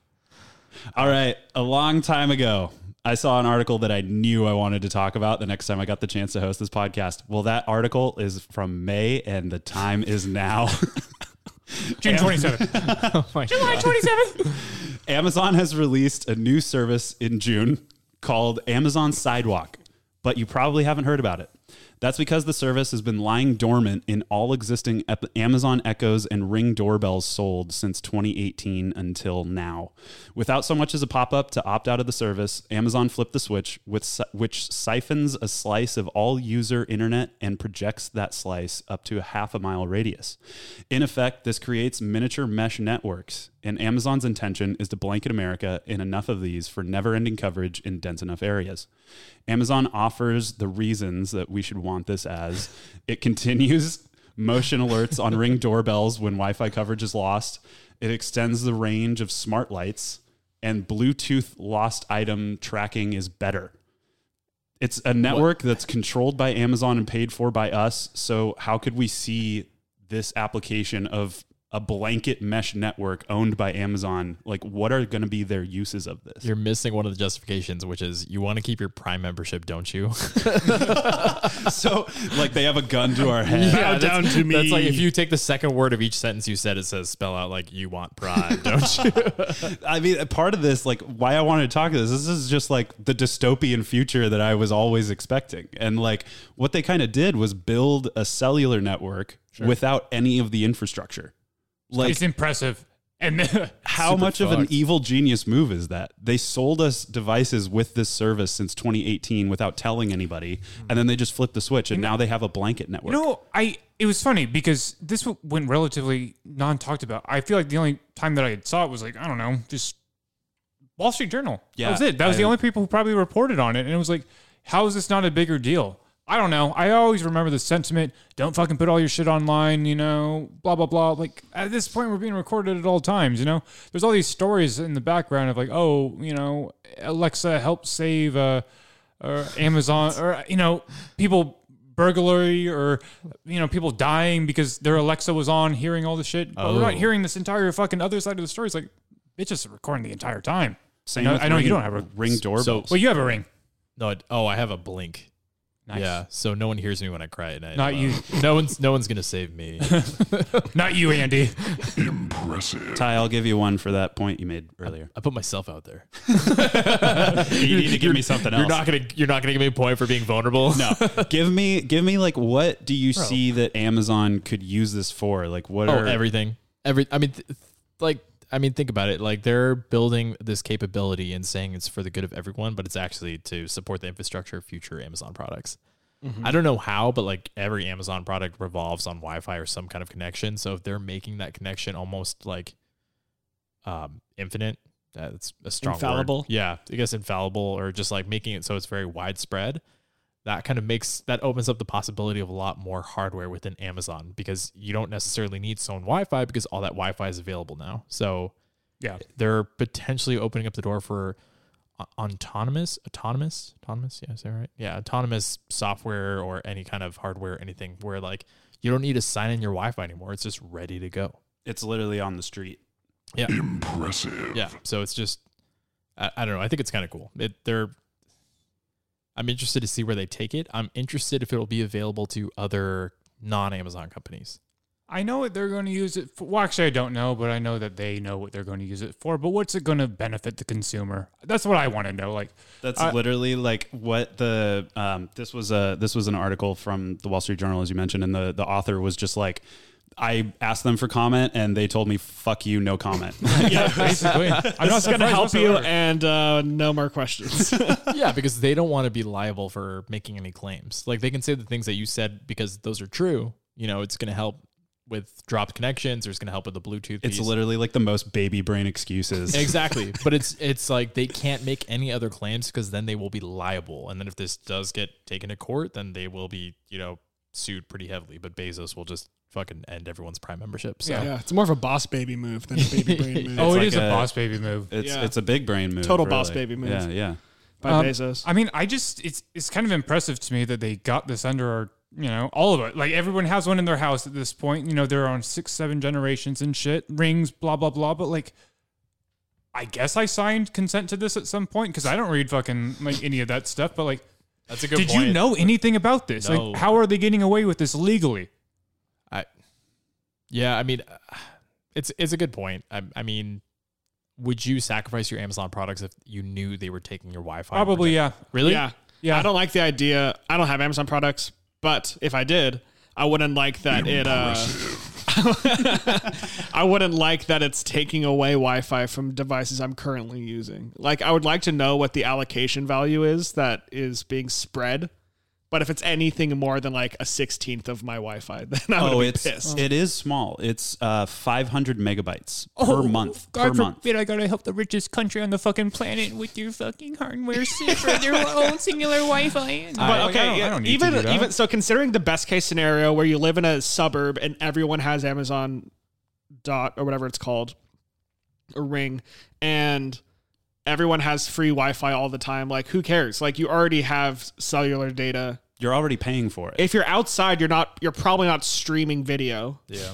[SPEAKER 1] All right. A long time ago, I saw an article that I knew I wanted to talk about the next time I got the chance to host this podcast. Well, that article is from May, and the time is now.
[SPEAKER 3] June twenty seventh.
[SPEAKER 5] Oh my
[SPEAKER 3] July twenty seventh.
[SPEAKER 1] Amazon has released a new service in June called Amazon Sidewalk, but you probably haven't heard about it. That's because the service has been lying dormant in all existing Amazon Echoes and Ring doorbells sold since 2018 until now. Without so much as a pop up to opt out of the service, Amazon flipped the switch, with, which siphons a slice of all user internet and projects that slice up to a half a mile radius. In effect, this creates miniature mesh networks, and Amazon's intention is to blanket America in enough of these for never ending coverage in dense enough areas. Amazon offers the reasons that we should want this as it continues motion alerts on ring doorbells when Wi Fi coverage is lost, it extends the range of smart lights, and Bluetooth lost item tracking is better. It's a network that's controlled by Amazon and paid for by us. So, how could we see this application of a blanket mesh network owned by Amazon? Like, what are going to be their uses of this?
[SPEAKER 5] You're missing one of the justifications, which is you want to keep your Prime membership, don't you?
[SPEAKER 1] so, like, they have a gun to our head.
[SPEAKER 4] Bow down to me.
[SPEAKER 5] That's like if you take the second word of each sentence you said, it says spell out like you want Prime, don't you?
[SPEAKER 1] I mean, part of this, like, why I wanted to talk to this, this is just like the dystopian future that I was always expecting. And like, what they kind of did was build a cellular network without any of the infrastructure. Like,
[SPEAKER 3] It's impressive. And
[SPEAKER 1] how much of an evil genius move is that? They sold us devices with this service since 2018 without telling anybody, and then they just flipped the switch, and now they have a blanket network.
[SPEAKER 3] you know, I it was funny because this went relatively non talked about. I feel like the only time that I saw it was like I don't know, just Wall Street Journal.
[SPEAKER 1] Yeah,
[SPEAKER 3] that was it. That was
[SPEAKER 1] I-
[SPEAKER 3] the only people who probably reported on it, and it was like, how is this not a bigger deal? I don't know. I always remember the sentiment: "Don't fucking put all your shit online," you know, blah blah blah. Like at this point, we're being recorded at all times. You know, there's all these stories in the background of like, oh, you know, Alexa helped save uh, or Amazon, or you know, people burglary or you know people dying because their Alexa was on hearing all the shit. But we're not
[SPEAKER 5] Oh.
[SPEAKER 3] hearing this entire fucking other side of the story. It's like bitches are recording the entire time.
[SPEAKER 1] Same
[SPEAKER 3] I know, I know
[SPEAKER 1] ring,
[SPEAKER 3] you don't have a
[SPEAKER 1] ring doorbells.
[SPEAKER 3] Well, you have a ring.
[SPEAKER 5] no, oh, I have a blink.
[SPEAKER 3] Nice.
[SPEAKER 5] Yeah, so no one hears me when I cry at night.
[SPEAKER 3] Not you.
[SPEAKER 5] No one's no one's gonna save me.
[SPEAKER 3] Not you, Andy.
[SPEAKER 2] Impressive.
[SPEAKER 1] Ty, I'll give you one for that point you made earlier.
[SPEAKER 5] I put myself out there.
[SPEAKER 1] you need to give me something else.
[SPEAKER 5] You're not gonna you're not gonna give me a point for being vulnerable.
[SPEAKER 1] no, give me give me like what do you see that Amazon could use this for? Like what
[SPEAKER 5] Oh,
[SPEAKER 1] are
[SPEAKER 5] everything. Every I mean, th- like I mean, think about it. Like they're building this capability and saying it's for the good of everyone, but it's actually to support the infrastructure of future Amazon products. I don't know how, but like every Amazon product revolves on Wi-Fi or some kind of connection. So if they're making that connection almost like um, infinite, that's a strong word.
[SPEAKER 4] Infallible?
[SPEAKER 5] Yeah, I guess infallible, or just like making it so it's very widespread. That kind of makes that opens up the possibility of a lot more hardware within Amazon because you don't necessarily need its own Wi-Fi because all that Wi-Fi is available now. So
[SPEAKER 3] Yeah.
[SPEAKER 5] they're potentially opening up the door for uh, autonomous, autonomous, autonomous. Yeah, is that right? Yeah, autonomous software or any kind of hardware, anything where like you don't need to sign in your Wi-Fi anymore. It's just ready to go.
[SPEAKER 1] It's literally on the street.
[SPEAKER 2] Yeah, impressive.
[SPEAKER 5] Yeah. So it's just, I, I don't know. I think it's kind of cool. It, they're, I'm interested to see where they take it. I'm interested if it'll be available to other non-Amazon companies.
[SPEAKER 3] I know what they're going to use it for. Well, actually, I don't know, but I know that they know what they're going to use it for. But what's it going to benefit the consumer? That's what I want to know. Like,
[SPEAKER 1] That's
[SPEAKER 3] I-
[SPEAKER 1] literally like what the um, this was a this was an article from the Wall Street Journal as you mentioned, and the the author was just like, I asked them for comment, and they told me, "Fuck you, no comment."
[SPEAKER 3] yeah, basically, I'm
[SPEAKER 4] This
[SPEAKER 3] not
[SPEAKER 4] going to
[SPEAKER 3] surprised
[SPEAKER 4] help you, and uh, no more questions.
[SPEAKER 5] yeah, because they don't want to be liable for making any claims. Like they can say the things that you said because those are true. You know, it's going to help with dropped connections or it's going to help with the Bluetooth.
[SPEAKER 1] it's
[SPEAKER 5] piece.
[SPEAKER 1] literally like the most baby brain excuses.
[SPEAKER 5] exactly, but it's it's like they can't make any other claims because then they will be liable. And then if this does get taken to court, then they will be you know sued pretty heavily. But Bezos will just fucking end everyone's Prime membership. So
[SPEAKER 3] Yeah.
[SPEAKER 4] yeah, it's more of a boss baby move than a baby brain move.
[SPEAKER 3] oh,
[SPEAKER 1] It's
[SPEAKER 3] it
[SPEAKER 1] like
[SPEAKER 3] is a,
[SPEAKER 1] a-
[SPEAKER 3] boss baby move.
[SPEAKER 1] It's
[SPEAKER 4] Yeah.
[SPEAKER 1] it's a big brain move.
[SPEAKER 4] Total boss baby move.
[SPEAKER 1] Yeah, yeah.
[SPEAKER 4] by
[SPEAKER 3] Um,
[SPEAKER 4] Bezos.
[SPEAKER 3] I mean, I just it's it's kind of impressive to me that they got this under our you know all of it. Like everyone has one in their house at this point. You know, they're on six, seven generations and shit, rings, blah blah blah. But like, I guess I signed consent to this at some point because I don't read fucking like any of that stuff. But like,
[SPEAKER 5] that's a good.
[SPEAKER 3] did
[SPEAKER 5] point.
[SPEAKER 3] you know anything about this?
[SPEAKER 5] No.
[SPEAKER 3] Like, how are they getting away with this legally?
[SPEAKER 5] I, yeah, I mean, uh, it's it's a good point. I, I mean, would you sacrifice your Amazon products if you knew they were taking your Wi-Fi?
[SPEAKER 3] Probably, yeah.
[SPEAKER 5] Really?
[SPEAKER 4] Yeah.
[SPEAKER 3] Yeah.
[SPEAKER 4] I don't like the idea. I don't have Amazon products, but if I did, I wouldn't like that it uh I wouldn't like that it's taking away Wi-Fi from devices I'm currently using. Like I would like to know what the allocation value is that is being spread. But if it's anything more than like a sixteenth of my Wi-Fi, then I would
[SPEAKER 1] Oh,
[SPEAKER 4] be
[SPEAKER 1] it's
[SPEAKER 4] pissed.
[SPEAKER 1] it is small. It's uh 500 megabytes per month.
[SPEAKER 3] Oh, God
[SPEAKER 1] per month.
[SPEAKER 3] forbid I gotta help the richest country on the fucking planet with your fucking hardware for their own singular Wi-Fi.
[SPEAKER 4] But
[SPEAKER 3] Like,
[SPEAKER 4] okay,
[SPEAKER 3] I don't- I don't need to
[SPEAKER 4] even
[SPEAKER 3] do that.
[SPEAKER 4] even so, considering the best case scenario where you live in a suburb and everyone has Amazon Dot or whatever it's called, a Ring, and everyone has free Wi-Fi all the time, like who cares? Like you already have cellular data.
[SPEAKER 1] You're already paying for it.
[SPEAKER 4] If you're outside, you're not. You're probably not streaming video.
[SPEAKER 5] Yeah.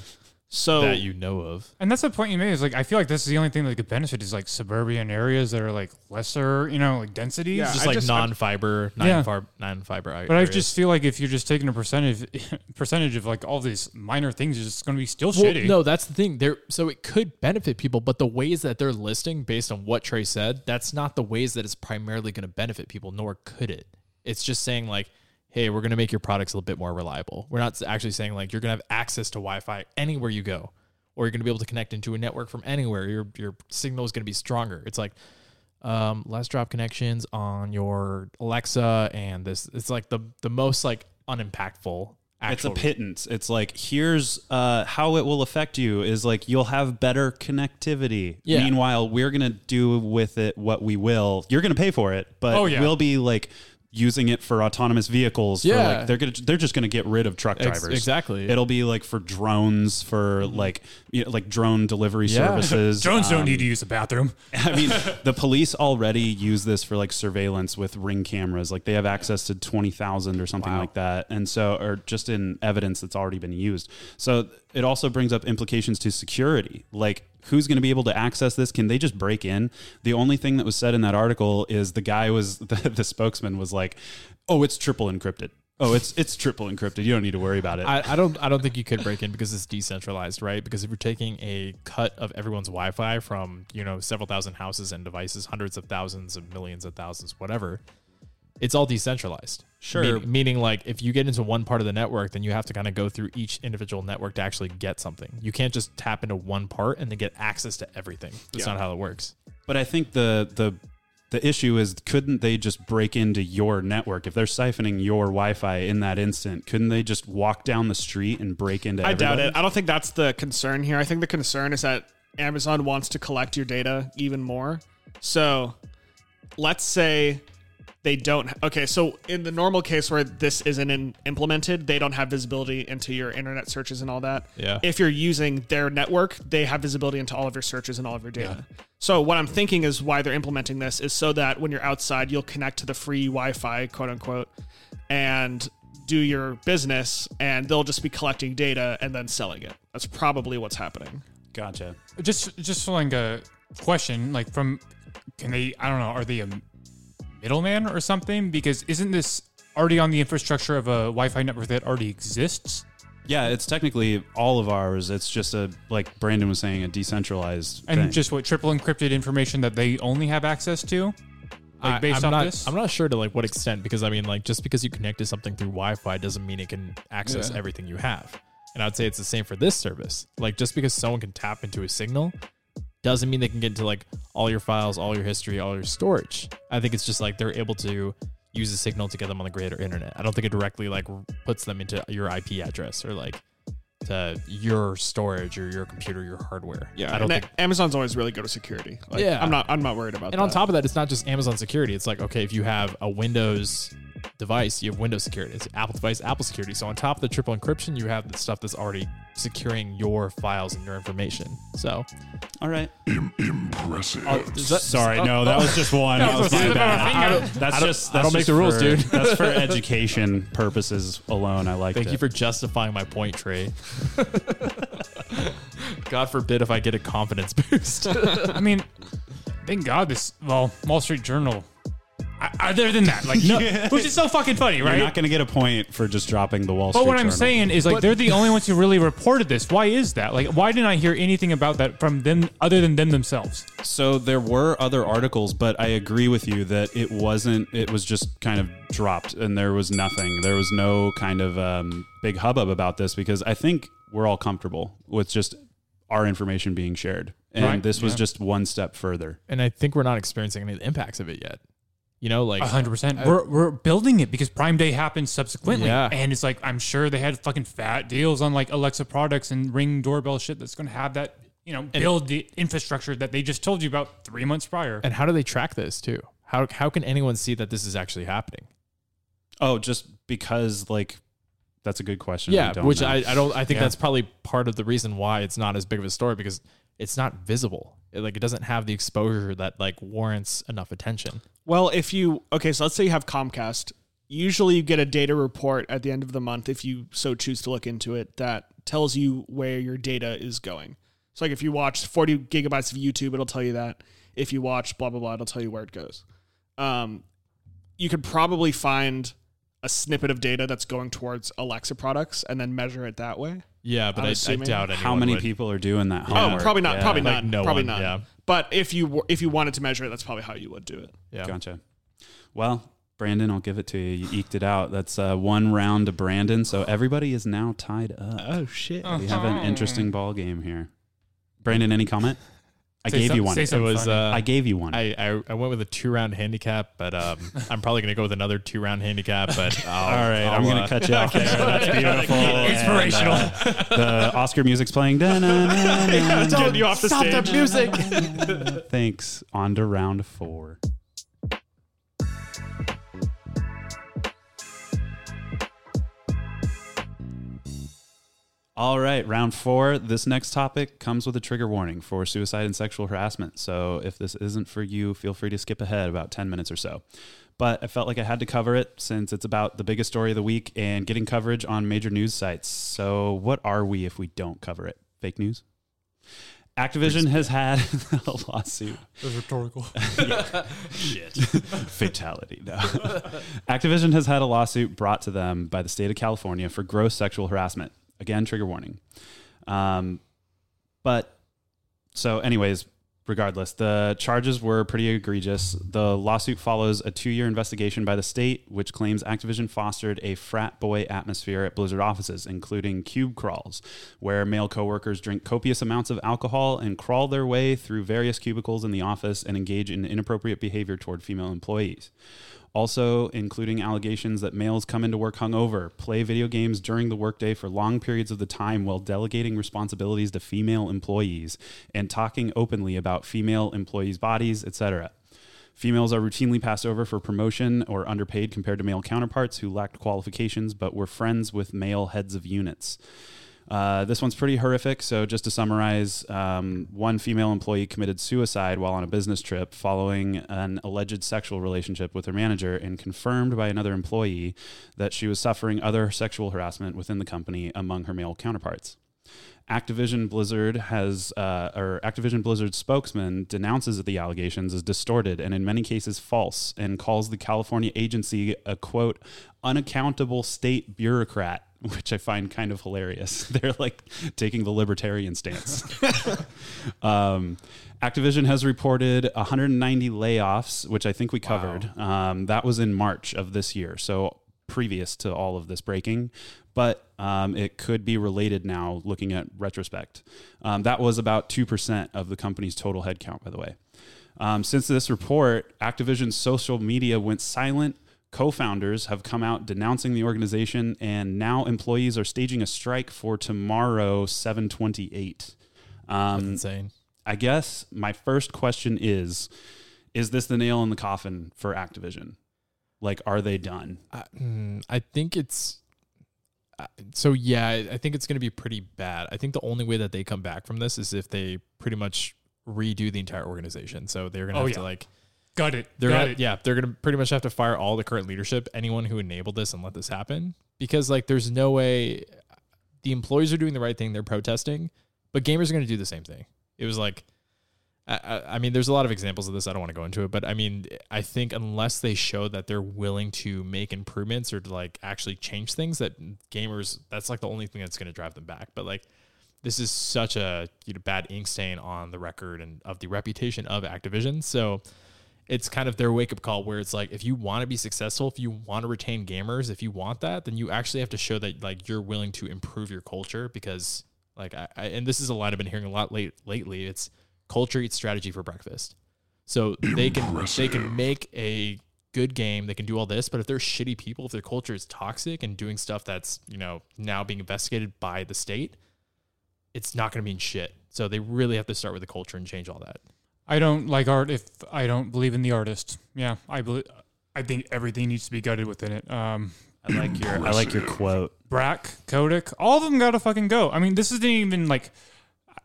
[SPEAKER 4] So
[SPEAKER 5] That you know of.
[SPEAKER 3] And that's the point you made. Is like I feel like this is the only thing that could benefit is like suburban areas that are like lesser, you know, like densities.
[SPEAKER 4] Yeah,
[SPEAKER 5] Just
[SPEAKER 4] I
[SPEAKER 5] like
[SPEAKER 4] just-
[SPEAKER 5] non-fiber,
[SPEAKER 3] Yeah.
[SPEAKER 5] non-fiber, non-fiber.
[SPEAKER 3] But I just feel like if you're just taking a percentage percentage of like all these minor things, it's just going to be still
[SPEAKER 5] Well,
[SPEAKER 3] shitty.
[SPEAKER 5] no, that's the thing. There, so it could benefit people, but the ways that they're listing, based on what Trey said, that's not the ways that it's primarily going to benefit people. Nor could it. It's just saying like, hey, we're going to make your products a little bit more reliable. We're not actually saying like you're going to have access to Wi-Fi anywhere you go, or you're going to be able to connect into a network from anywhere. Your your signal is going to be stronger. It's like um, less drop connections on your Alexa, and this it's like the the most like unimpactful.
[SPEAKER 1] it's a pittance. It's like here's uh, how it will affect you is like you'll have better connectivity.
[SPEAKER 5] Yeah.
[SPEAKER 1] Meanwhile, we're gonna do with it what we will. You're gonna pay for it, but
[SPEAKER 3] Oh, yeah.
[SPEAKER 1] we'll be like using it for autonomous vehicles. For
[SPEAKER 5] Yeah.
[SPEAKER 1] like they're gonna they're just gonna get rid of truck
[SPEAKER 5] Ex-
[SPEAKER 1] drivers.
[SPEAKER 5] exactly.
[SPEAKER 1] It'll be like for drones, for like you know, like drone delivery
[SPEAKER 5] Yeah.
[SPEAKER 1] services.
[SPEAKER 3] Drones don't
[SPEAKER 1] Um,
[SPEAKER 3] need to use the bathroom.
[SPEAKER 1] I mean, the police already use this for like surveillance with ring cameras. Like they have access to 20,000 or something like that. And so, or just in evidence that's already been used. So it also brings up implications to security. Like, who's going to be able to access this? Can they just break in? The only thing that was said in that article is the guy was, the, the spokesman was like, oh, it's triple encrypted. Oh, it's it's triple encrypted. You don't need to worry about it.
[SPEAKER 5] I, I don't I don't think you could break in because it's decentralized, right? Because if you're taking a cut of everyone's Wi-Fi from you know several thousand houses and devices, hundreds of thousands of millions of thousands, whatever, It's all decentralized.
[SPEAKER 1] Sure.
[SPEAKER 5] Meaning, meaning, like if you get into one part of the network, then you have to kind of go through each individual network to actually get something. You can't just tap into one part and then get access to everything. That's
[SPEAKER 4] Yeah.
[SPEAKER 5] not how it works.
[SPEAKER 1] But I think the the the issue is couldn't they just break into your network if they're siphoning your Wi-Fi in that instant? Couldn't they just walk down the street and break into?
[SPEAKER 4] I doubt it. I don't think that's the concern here. I think the concern is that Amazon wants to collect your data even more. So let's say they don't. Okay, so in the normal case where this isn't in, implemented, they don't have visibility into your internet searches and all that.
[SPEAKER 5] Yeah.
[SPEAKER 4] If you're using their network, they have visibility into all of your searches and all of your data. yeah. So what I'm thinking is why they're implementing this is so that when you're outside, you'll connect to the free Wi-Fi, quote unquote, and do your business, and they'll just be collecting data and then selling it. That's probably what's happening.
[SPEAKER 1] Gotcha.
[SPEAKER 3] Just just like a question, like from can they? I don't know. Are they a middleman or something? Because isn't this already on the infrastructure of a Wi-Fi network that already exists?
[SPEAKER 1] Yeah, it's technically all of ours. It's just a like Brandon was saying, a decentralized
[SPEAKER 3] And
[SPEAKER 1] thing.
[SPEAKER 3] just what triple encrypted information that they only have access to, like
[SPEAKER 5] I-
[SPEAKER 3] based
[SPEAKER 5] I'm
[SPEAKER 3] off
[SPEAKER 5] not,
[SPEAKER 3] this.
[SPEAKER 5] I'm not sure to like what extent because I mean like just because you connect to something through Wi-Fi doesn't mean it can access
[SPEAKER 3] Yeah.
[SPEAKER 5] everything you have. And I'd say it's the same for this service. Like just because someone can tap into a signal doesn't mean they can get into like all your files, all your history, all your storage. I think it's just like they're able to use the signal to get them on the greater internet. I don't think it directly like puts them into your IP address or like to your storage or your computer, your hardware. Yeah, I don't think
[SPEAKER 4] Amazon's always really good at security. Like,
[SPEAKER 5] Yeah.
[SPEAKER 4] I'm not. I'm not worried about that.
[SPEAKER 5] And
[SPEAKER 4] that.
[SPEAKER 5] on top of that, it's not just Amazon security. It's like, okay, if you have a Windows device, you have Windows security. It's Apple device, Apple security. So on top of the triple encryption, you have the stuff that's already securing your files and your information. So
[SPEAKER 1] all right.
[SPEAKER 2] Impressive.
[SPEAKER 1] Oh, Sorry, no, that was just one. That was my
[SPEAKER 3] slip of a
[SPEAKER 1] bad.
[SPEAKER 3] finger.
[SPEAKER 1] That's
[SPEAKER 5] I don't-
[SPEAKER 1] just
[SPEAKER 5] I don't
[SPEAKER 1] that's
[SPEAKER 5] make the rules,
[SPEAKER 1] for-
[SPEAKER 5] dude.
[SPEAKER 1] that's for education purposes alone. I like
[SPEAKER 5] thank
[SPEAKER 1] it.
[SPEAKER 5] you for justifying my point, Trey. God forbid if I get a confidence boost.
[SPEAKER 3] I mean, thank God this. Well, Wall Street Journal. I, other than that, like, no, which is so fucking funny, right?
[SPEAKER 1] You're not going to get a point for just dropping the Wall
[SPEAKER 3] But
[SPEAKER 1] Street
[SPEAKER 3] what I'm
[SPEAKER 1] Journal.
[SPEAKER 3] saying is, like, they're the only ones who really reported this. Why is that? Like, why didn't I hear anything about that from them other than them themselves?
[SPEAKER 1] So there were other articles, but I agree with you that it wasn't. It was just kind of dropped, and there was nothing. There was no kind of um, big hubbub about this because I think we're all comfortable with just our information being shared, and
[SPEAKER 3] Right,
[SPEAKER 1] this was
[SPEAKER 3] yeah.
[SPEAKER 1] just one step further.
[SPEAKER 5] and I think we're not experiencing any of the impacts of it yet. You know, like
[SPEAKER 3] A hundred percent. Uh, we're we're building it because Prime Day happened subsequently,
[SPEAKER 5] Yeah.
[SPEAKER 3] and it's like I'm sure they had fucking fat deals on like Alexa products and Ring doorbell shit that's going to have that you know build the infrastructure that they just told you about three months prior.
[SPEAKER 5] and how do they track this too? How how can anyone see that this is actually happening?
[SPEAKER 1] Oh, just because like that's a good question.
[SPEAKER 5] Yeah,
[SPEAKER 1] don't
[SPEAKER 5] which
[SPEAKER 1] know.
[SPEAKER 5] I, I don't I think
[SPEAKER 3] Yeah.
[SPEAKER 5] that's probably part of the reason why it's not as big of a story because it's not visible. It, like it doesn't have the exposure that like warrants enough attention.
[SPEAKER 4] Well, if you okay, so let's say you have Comcast. Usually, you get a data report at the end of the month if you so choose to look into it that tells you where your data is going. So, like if you watch 40 gigabytes of YouTube, it'll tell you that. If you watch blah blah blah, it'll tell you where it goes. Um, you could probably find a snippet of data that's going towards Alexa products and then measure it that way.
[SPEAKER 5] Yeah, but
[SPEAKER 4] I'm
[SPEAKER 5] I, I doubt anyone
[SPEAKER 1] how many
[SPEAKER 5] would.
[SPEAKER 1] people are doing that?
[SPEAKER 4] Oh, probably not.
[SPEAKER 1] Yeah.
[SPEAKER 4] Probably
[SPEAKER 5] Like,
[SPEAKER 4] not.
[SPEAKER 5] no
[SPEAKER 4] probably
[SPEAKER 5] one,
[SPEAKER 4] not.
[SPEAKER 5] yeah.
[SPEAKER 4] But if you were- if you wanted to measure it, that's probably how you would do it.
[SPEAKER 5] Yeah.
[SPEAKER 1] Gotcha. Well, Brandon, I'll give it to you. You eked it out. That's uh, one round to Brandon. So everybody is now tied up.
[SPEAKER 4] Oh shit!
[SPEAKER 1] We have an interesting ball game here. Brandon, any comment? I gave
[SPEAKER 3] some-
[SPEAKER 1] you one.
[SPEAKER 3] say
[SPEAKER 5] It was
[SPEAKER 3] funny.
[SPEAKER 5] uh,
[SPEAKER 1] I gave you one.
[SPEAKER 5] I, I I went with a two round handicap, but um, I'm probably gonna go with another two round handicap. But I'll,
[SPEAKER 1] All right,
[SPEAKER 5] I'll,
[SPEAKER 1] I'm gonna
[SPEAKER 5] uh,
[SPEAKER 1] cut you off there. That's beautiful.
[SPEAKER 3] Inspirational.
[SPEAKER 1] And, uh, the Oscar music's playing. Da-na-na-na-na.
[SPEAKER 4] Getting you off the
[SPEAKER 5] Stop
[SPEAKER 4] stage.
[SPEAKER 5] the music.
[SPEAKER 1] Thanks. On to round four. All right, round four. This next topic comes with a trigger warning for suicide and sexual harassment. So if this isn't for you, feel free to skip ahead about 10 minutes or so. But I felt like I had to cover it since it's about the biggest story of the week and getting coverage on major news sites. So, what are we if we don't cover it? Fake news? Activision has had a lawsuit.
[SPEAKER 3] It was rhetorical.
[SPEAKER 1] Shit. Fatality. No. Activision has had a lawsuit brought to them by the state of California for gross sexual harassment. Again, trigger warning. Um, but so, anyways, regardless, the charges were pretty egregious. The lawsuit follows a two year investigation by the state, which claims Activision fostered a frat boy atmosphere at Blizzard offices, including cube crawls, where male coworkers drink copious amounts of alcohol and crawl their way through various cubicles in the office and engage in inappropriate behavior toward female employees. Also, including allegations that males come into work hungover, play video games during the workday for long periods of the time while delegating responsibilities to female employees, and talking openly about female employees' bodies, etc. Females are routinely passed over for promotion or underpaid compared to male counterparts who lacked qualifications but were friends with male heads of units. Uh, this one's pretty horrific. So, just to summarize, um, one female employee committed suicide while on a business trip following an alleged sexual relationship with her manager, and confirmed by another employee that she was suffering other sexual harassment within the company among her male counterparts. Activision Blizzard has, uh, or Activision Blizzard spokesman denounces the allegations as distorted and in many cases false, and calls the California agency a quote unaccountable state bureaucrat, which I find kind of hilarious. They're like taking the libertarian stance. um, Activision has reported 190 layoffs, which I think we covered. Um, that was in March of this year, so previous to all of this breaking, but um, it could be related now looking at retrospect. Um, that was about 2% of the company's total headcount, by the way. Um, since this report, Activision's social media went silent. Co founders have come out denouncing the organization, and now employees are staging a strike for tomorrow, 728.
[SPEAKER 5] That's
[SPEAKER 1] Um,
[SPEAKER 5] insane.
[SPEAKER 1] I guess my first question is Is this the nail in the coffin for Activision? Like, are they done?
[SPEAKER 5] I, mm, I think it's uh, so yeah. I I think it's going to be pretty bad. I think the only way that they come back from this is if they pretty much redo the entire organization. So they're going to
[SPEAKER 3] Oh,
[SPEAKER 5] have
[SPEAKER 3] yeah.
[SPEAKER 5] to like
[SPEAKER 3] Got it.
[SPEAKER 5] they're
[SPEAKER 3] Got
[SPEAKER 5] gonna,
[SPEAKER 3] it.
[SPEAKER 5] yeah they're going to pretty much have to fire all the current leadership, anyone who enabled this and let this happen, because like there's no way the employees are doing the right thing. They're protesting, but gamers are going to do the same thing. It was like. I, I- mean, there's a lot of examples of this. I don't want to go into it, but I mean, I think unless they show that they're willing to make improvements or to like actually change things, that gamers, that's like the only thing that's going to drive them back. But like, this is such a you know, bad ink stain on the record and of the reputation of Activision. So it's kind of their wake up call where it's like, if you want to be successful, if you want to retain gamers, if you want that, then you actually have to show that like you're willing to improve your culture because like I, I and this is a line I've been hearing a lot late lately. It's culture eats strategy for breakfast. So they can they can make a good game, they can do all this, but if they're shitty people, if their culture is toxic and doing stuff that's, you know, now being investigated by the state, it's not going to mean shit. So they really have to start with the culture and change all that.
[SPEAKER 3] I don't like art if I don't believe in the artist. Yeah, I believe. I think everything needs to be gutted within it. Um,
[SPEAKER 1] I like your I like your quote.
[SPEAKER 3] Brack, Kotick, all of them got to fucking go. I mean, this isn't even like,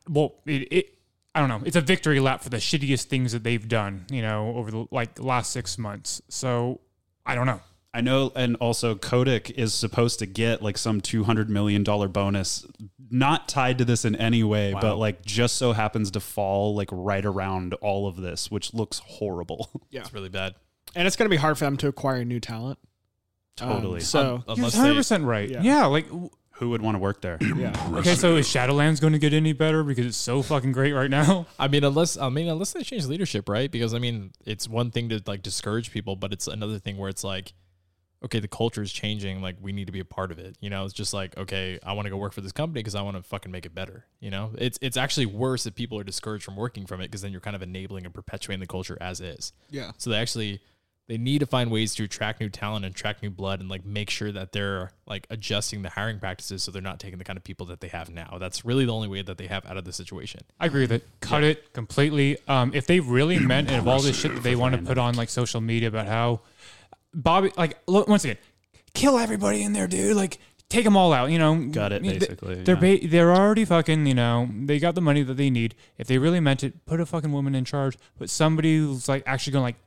[SPEAKER 3] well, it, it. I don't know. It's a victory lap for the shittiest things that they've done. You know, over the like last six months. So I don't know.
[SPEAKER 1] I know, and also Kotick is supposed to get like some two hundred million dollar bonus, not tied to this in any way, but like just so happens to fall like right around all of this, which looks horrible.
[SPEAKER 5] Yeah, It's really bad.
[SPEAKER 4] and it's going to be hard for them to acquire new talent. Um,
[SPEAKER 1] Totally.
[SPEAKER 4] so
[SPEAKER 3] You're 100 percent right.
[SPEAKER 4] Yeah.
[SPEAKER 3] Yeah. like w-
[SPEAKER 1] Who would want to work there?
[SPEAKER 4] yeah,
[SPEAKER 3] okay. So is Shadowlands going to get any better because it's so fucking great right now?
[SPEAKER 5] I mean, unless I mean, unless they change leadership, right? Because I mean, it's one thing to like discourage people, but it's another thing where it's like, okay, the culture is changing. Like, we need to be a part of it. You know, it's just like, okay, I want to go work for this company because I want to fucking make it better. You know, it's it's actually worse if people are discouraged from working from it because then you're kind of enabling and perpetuating the culture as is.
[SPEAKER 4] yeah.
[SPEAKER 5] So they actually they need to find ways to attract new talent and attract new blood and like make sure that they're like adjusting the hiring practices so they're not taking the kind of people that they have now. That's really the only way that they have out of the situation.
[SPEAKER 3] I agree with it. Cut it completely. Um, if they really meant and of all this shit that they want to put on like social media about how Bobby, like look, once again, kill everybody in there, dude. Like take them all out. You know,
[SPEAKER 1] Got it, basically,
[SPEAKER 3] They're
[SPEAKER 1] yeah.
[SPEAKER 3] ba- they're already fucking. You know, they got the money that they need. If they really meant it, put a fucking woman in charge. But somebody who's like actually gonna like s-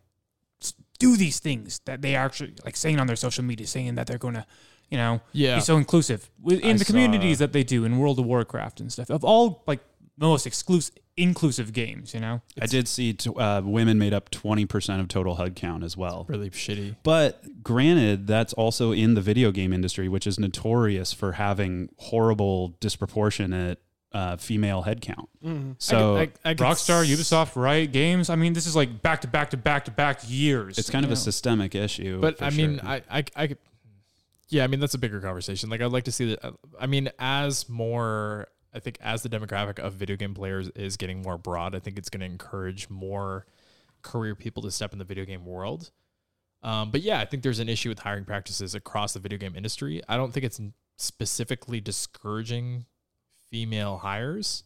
[SPEAKER 3] do these things that they actually like saying on their social media, saying that they're gonna. You know,
[SPEAKER 5] Yeah.
[SPEAKER 3] be so inclusive within
[SPEAKER 1] I
[SPEAKER 3] the communities that they do in World of Warcraft and stuff of all like the most exclusive inclusive games. You know,
[SPEAKER 1] I did see t- uh, women made up twenty percent of total HUD headcount as well.
[SPEAKER 5] Really shitty.
[SPEAKER 1] But granted, that's also in the video game industry, which is notorious for having horrible, disproportionate uh, female head count. So
[SPEAKER 5] I, I could
[SPEAKER 3] Rockstar,
[SPEAKER 5] s-
[SPEAKER 3] Ubisoft, Riot Games. I mean, this is like back to back to back to back years.
[SPEAKER 1] it's kind of
[SPEAKER 3] you
[SPEAKER 1] a systemic issue.
[SPEAKER 5] But I mean,
[SPEAKER 1] sure.
[SPEAKER 5] I, I, I, could- yeah, I mean that's a bigger conversation. Like I'd like to see that. I mean, as more, I think as the demographic of video game players is getting more broad, I think it's going to encourage more career people to step in the video game world. Um, but yeah, I think there's an issue with hiring practices across the video game industry. I don't think it's specifically discouraging female hires,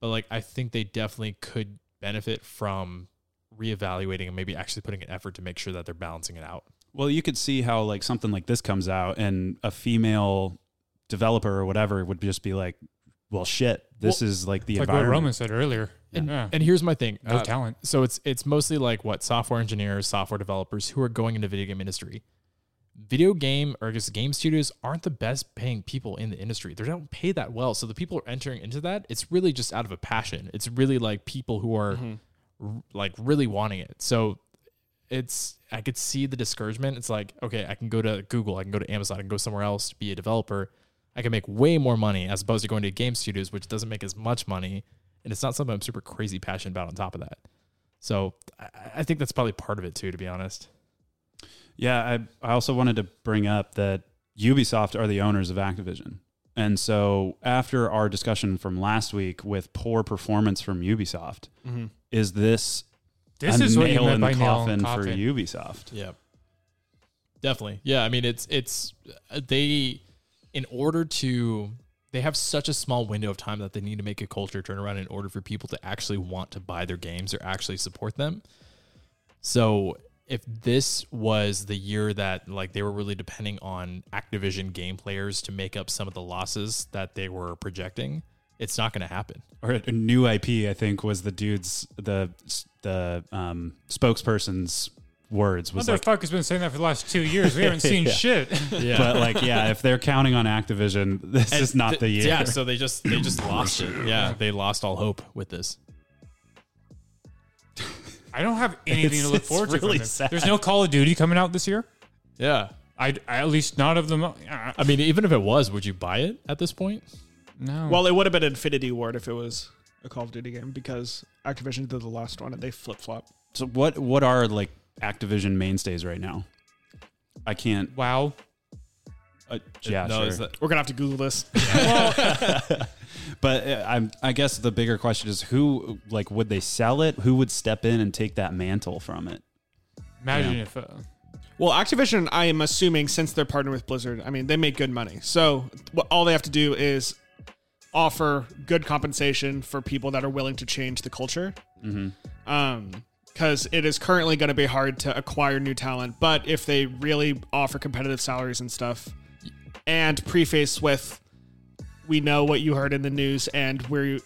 [SPEAKER 5] but like I think they definitely could benefit from reevaluating and maybe actually putting an effort to make sure that they're balancing it out.
[SPEAKER 1] Well, you could see how like something like this comes out and a female developer or whatever would just be like, "Well, shit, this is like the
[SPEAKER 3] It's like what
[SPEAKER 1] environment."
[SPEAKER 3] Roman said earlier.
[SPEAKER 5] And,
[SPEAKER 3] yeah.
[SPEAKER 5] and here's my thing.
[SPEAKER 3] no
[SPEAKER 5] Uh,
[SPEAKER 3] talent.
[SPEAKER 5] so it's it's mostly like what software engineers, software developers who are going into video game industry. Video game or just game studios aren't the best paying people in the industry. They don't pay that well. So the people are entering into that, it's really just out of a passion. It's really like people who are mm-hmm. r- like really wanting it. So it's I could see the discouragement. It's like, okay, I can go to Google, I can go to Amazon, I can go somewhere else to be a developer. I can make way more money as opposed to going to game studios, which doesn't make as much money. And it's not something I'm super crazy passionate about on top of that. So I, I think that's probably part of it too, to be honest.
[SPEAKER 1] Yeah, I I also wanted to bring up that Ubisoft are the owners of Activision. And so after our discussion from last week with poor performance from Ubisoft, is this,
[SPEAKER 3] This
[SPEAKER 1] a
[SPEAKER 3] is what you
[SPEAKER 1] nail
[SPEAKER 3] meant
[SPEAKER 1] in
[SPEAKER 3] by
[SPEAKER 1] the
[SPEAKER 3] nail
[SPEAKER 1] coffin, for. Ubisoft?
[SPEAKER 5] Yeah. Definitely. Yeah. I mean, it's, it's, uh, they, in order to, they have such a small window of time that they need to make a culture turnaround in order for people to actually want to buy their games or actually support them. So if this was the year that like they were really depending on Activision game players to make up some of the losses that they were projecting, it's not going to happen.
[SPEAKER 1] Or a new IP, I think, was the dude's the the um, spokesperson's words was like
[SPEAKER 3] Motherfucker's been saying that for the last two years. We haven't seen shit.
[SPEAKER 5] Yeah.
[SPEAKER 1] but like yeah if they're counting on activision this is not the year
[SPEAKER 5] Yeah, so they just they just lost it. Yeah, they lost all hope with this.
[SPEAKER 3] I don't have anything
[SPEAKER 1] It's-
[SPEAKER 3] to look
[SPEAKER 1] it's
[SPEAKER 3] forward to. from
[SPEAKER 1] really
[SPEAKER 3] this.
[SPEAKER 1] sad.
[SPEAKER 3] There's no Call of Duty coming out this year.
[SPEAKER 5] Yeah.
[SPEAKER 3] I at least not of them. Uh,
[SPEAKER 5] I mean, even if it was, would you buy it at this point?
[SPEAKER 3] no.
[SPEAKER 4] Well, it would have been Infinity Ward if it was a Call of Duty game because Activision did the last one and they flip flop.
[SPEAKER 1] so what what are like activision mainstays right now i can't
[SPEAKER 3] wow.
[SPEAKER 1] uh, yeah
[SPEAKER 5] no,
[SPEAKER 1] sure.
[SPEAKER 5] is that-
[SPEAKER 4] We're gonna have to Google this.
[SPEAKER 1] but uh, i'm i guess the bigger question is who like would they sell it who would step in and take that mantle from it
[SPEAKER 3] Imagine
[SPEAKER 1] Yeah.
[SPEAKER 3] if. Uh,
[SPEAKER 4] Well, Activision, I am assuming since they're partnered with Blizzard, I mean they make good money. So what, all they have to do is offer good compensation for people that are willing to change the culture. Um, because it is currently going to be hard to acquire new talent. But if they really offer competitive salaries and stuff, and preface with, "We know what you heard in the news, and we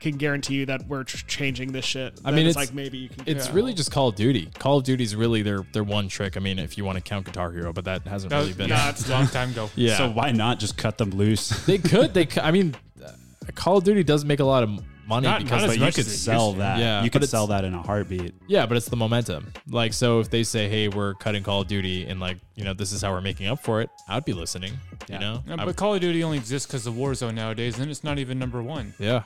[SPEAKER 4] can guarantee you that we're changing this shit."
[SPEAKER 5] I mean,
[SPEAKER 4] it's,
[SPEAKER 5] it's-
[SPEAKER 4] like maybe you can.
[SPEAKER 5] it's
[SPEAKER 4] yeah.
[SPEAKER 5] really just Call of Duty. Call of Duty is really their their one trick. I mean, if you want to count Guitar Hero, but that hasn't
[SPEAKER 3] that
[SPEAKER 5] really been.
[SPEAKER 3] nah, it's a long time ago.
[SPEAKER 5] Yeah.
[SPEAKER 1] so why not just cut them loose
[SPEAKER 5] they could. They. I mean, uh, Call of Duty does make a lot of money
[SPEAKER 3] Not-
[SPEAKER 5] because
[SPEAKER 3] not
[SPEAKER 1] but
[SPEAKER 3] as
[SPEAKER 1] you
[SPEAKER 3] much
[SPEAKER 1] could
[SPEAKER 3] as it used
[SPEAKER 1] sell
[SPEAKER 3] to.
[SPEAKER 1] that
[SPEAKER 5] Yeah,
[SPEAKER 1] you
[SPEAKER 5] but
[SPEAKER 1] could sell that in a heartbeat
[SPEAKER 5] Yeah, but it's the momentum. Like, so if they say, "Hey, we're cutting Call of Duty," and like, you know, this is how we're making up for it, I'd be listening.
[SPEAKER 1] Yeah.
[SPEAKER 5] You know,
[SPEAKER 3] Yeah,
[SPEAKER 5] I-
[SPEAKER 3] but Call of Duty only exists because of Warzone nowadays, and it's not even number one.
[SPEAKER 5] yeah,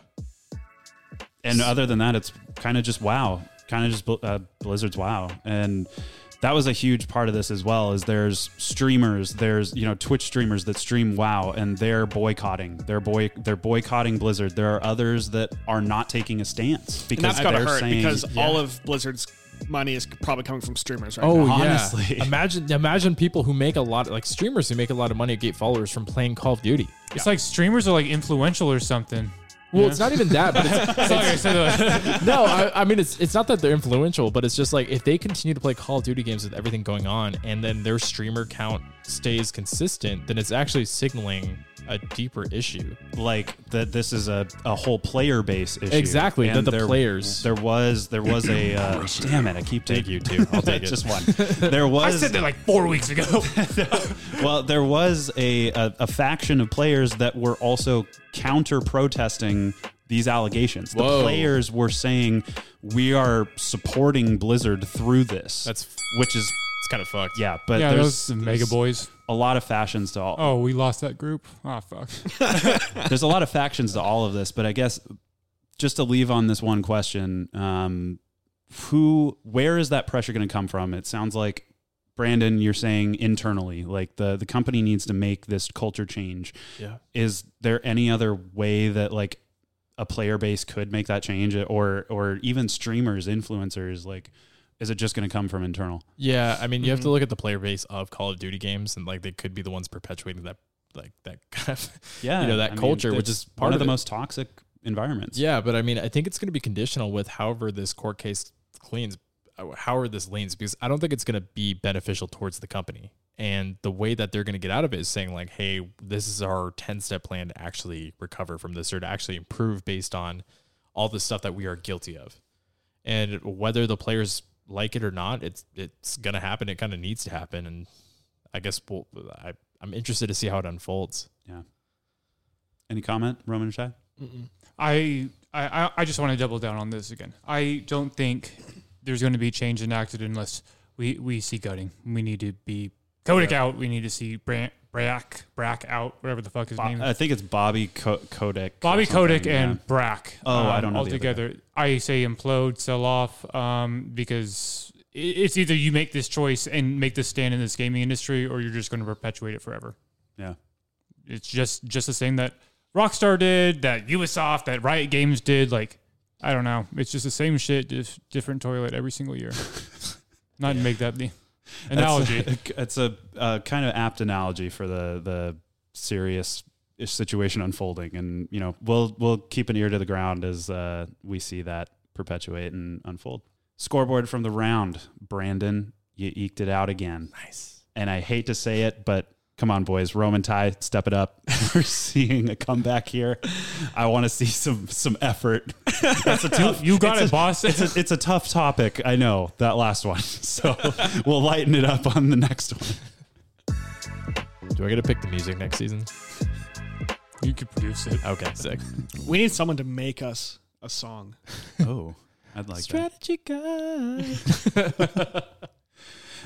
[SPEAKER 1] and other than that, it's kind of just wow, kind of just Bl- uh, Blizzard's wow, and that was a huge part of this as well. Is there's streamers, there's you know Twitch streamers that stream WoW, and they're boycotting, they're boy, they're boycotting Blizzard. There are others that are not taking a stance
[SPEAKER 4] And
[SPEAKER 1] because
[SPEAKER 4] that's gotta
[SPEAKER 1] they're
[SPEAKER 4] hurt
[SPEAKER 1] saying,
[SPEAKER 4] because
[SPEAKER 1] Yeah.
[SPEAKER 4] all of Blizzard's money is probably coming from streamers right
[SPEAKER 5] Oh
[SPEAKER 4] now.
[SPEAKER 1] honestly.
[SPEAKER 5] yeah. Imagine imagine people who make a lot like streamers who make a lot of money get followers from playing Call of Duty.
[SPEAKER 3] It's like streamers are like influential or something.
[SPEAKER 5] Well, it's not even that, but it's,
[SPEAKER 3] Sorry, I said that.
[SPEAKER 5] no, I, I mean it's it's not that they're influential, but it's just like if they continue to play Call of Duty games with everything going on, and then their streamer count stays consistent, then it's actually signaling a deeper issue.
[SPEAKER 1] like that this is a, a whole player base issue.
[SPEAKER 5] Exactly,
[SPEAKER 1] And
[SPEAKER 5] that the
[SPEAKER 1] there-
[SPEAKER 5] players-
[SPEAKER 1] There was there was a uh, damn it. I keep taking
[SPEAKER 5] you too. I'll take it.
[SPEAKER 1] just one. There was
[SPEAKER 3] I said that like four weeks ago.
[SPEAKER 1] well, there was a, a, a faction of players that were also counter protesting these allegations. The
[SPEAKER 5] Whoa.
[SPEAKER 1] players were saying we are supporting Blizzard through this.
[SPEAKER 5] That's
[SPEAKER 1] which is
[SPEAKER 5] it's kind of fucked.
[SPEAKER 1] Yeah, but
[SPEAKER 3] yeah,
[SPEAKER 1] there's,
[SPEAKER 3] those mega
[SPEAKER 1] there's
[SPEAKER 3] boys.
[SPEAKER 1] a lot of fashions to all.
[SPEAKER 3] Oh, we lost that group. Ah, fuck.
[SPEAKER 1] There's a lot of factions to all of this, but I guess just to leave on this one question, um, who, where is that pressure going to come from? It sounds like Brandon, you're saying internally, like the the company needs to make this culture change.
[SPEAKER 5] Yeah.
[SPEAKER 1] Is there any other way that like a player base could make that change, or or even streamers, influencers, like? Is it just going to come from internal?
[SPEAKER 5] Yeah, I mean, you have
[SPEAKER 1] Mm-hmm.
[SPEAKER 5] to look at the player base of Call of Duty games, and like they could be the ones perpetuating that, like that kind of,
[SPEAKER 1] Yeah,
[SPEAKER 5] you know, that
[SPEAKER 1] I mean,
[SPEAKER 5] culture, which is part
[SPEAKER 1] one of
[SPEAKER 5] of
[SPEAKER 1] the
[SPEAKER 5] it.
[SPEAKER 1] most toxic environments.
[SPEAKER 5] Yeah, but I mean, I think it's going to be conditional with however this court case cleans, uh, however this leans, because I don't think it's going to be beneficial towards the company. And the way that they're going to get out of it is saying like, "Hey, this is our ten step plan to actually recover from this or to actually improve based on all the stuff that we are guilty of." And whether the players like it or not, it's it's going to happen. It kind of needs to happen, and I guess we'll, I I'm interested to see how it unfolds. Yeah.
[SPEAKER 1] Any comment, Roman and Shai?
[SPEAKER 3] I, I I just want to double down on this again. I don't think there's going to be change enacted unless we, we see gutting. We need to be Kotick out. We need to see Bra- Brack Brack out. Whatever the fuck his name. Is.
[SPEAKER 1] I think it's Bobby Ko- Kotick.
[SPEAKER 3] Bobby Kotick
[SPEAKER 1] yeah.
[SPEAKER 3] and Brack.
[SPEAKER 1] Oh, I don't know
[SPEAKER 3] all
[SPEAKER 1] the other
[SPEAKER 3] together. I say implode, sell off, um, because it's either you make this choice and make this stand in this gaming industry, or you're just going to perpetuate it forever.
[SPEAKER 1] Yeah.
[SPEAKER 3] It's just just the same that Rockstar did, that Ubisoft, that Riot Games did. Like, I don't know. It's just the same shit, just different toilet every single year. Not to make that the analogy.
[SPEAKER 1] It's a, it's a uh, kind of apt analogy for the the serious situation unfolding, and you know we'll we'll keep an ear to the ground as uh, we see that perpetuate and unfold. Scoreboard from the round, Brandon, you eked it out again.
[SPEAKER 5] Nice.
[SPEAKER 1] And I hate to say it, but come on, boys, Roman Ty, step it up. We're seeing a comeback here. I want to see some some effort. That's a tough.
[SPEAKER 3] you got
[SPEAKER 1] it's
[SPEAKER 3] it,
[SPEAKER 1] a-
[SPEAKER 3] boss.
[SPEAKER 1] It's a, it's a tough topic. I know that last one. So we'll lighten it up on the next one.
[SPEAKER 5] Do I get to pick the music next season?
[SPEAKER 3] you could produce it.
[SPEAKER 5] Okay, sick.
[SPEAKER 4] We need someone to make us a song.
[SPEAKER 1] Oh, I'd like that.
[SPEAKER 5] Strategy guy.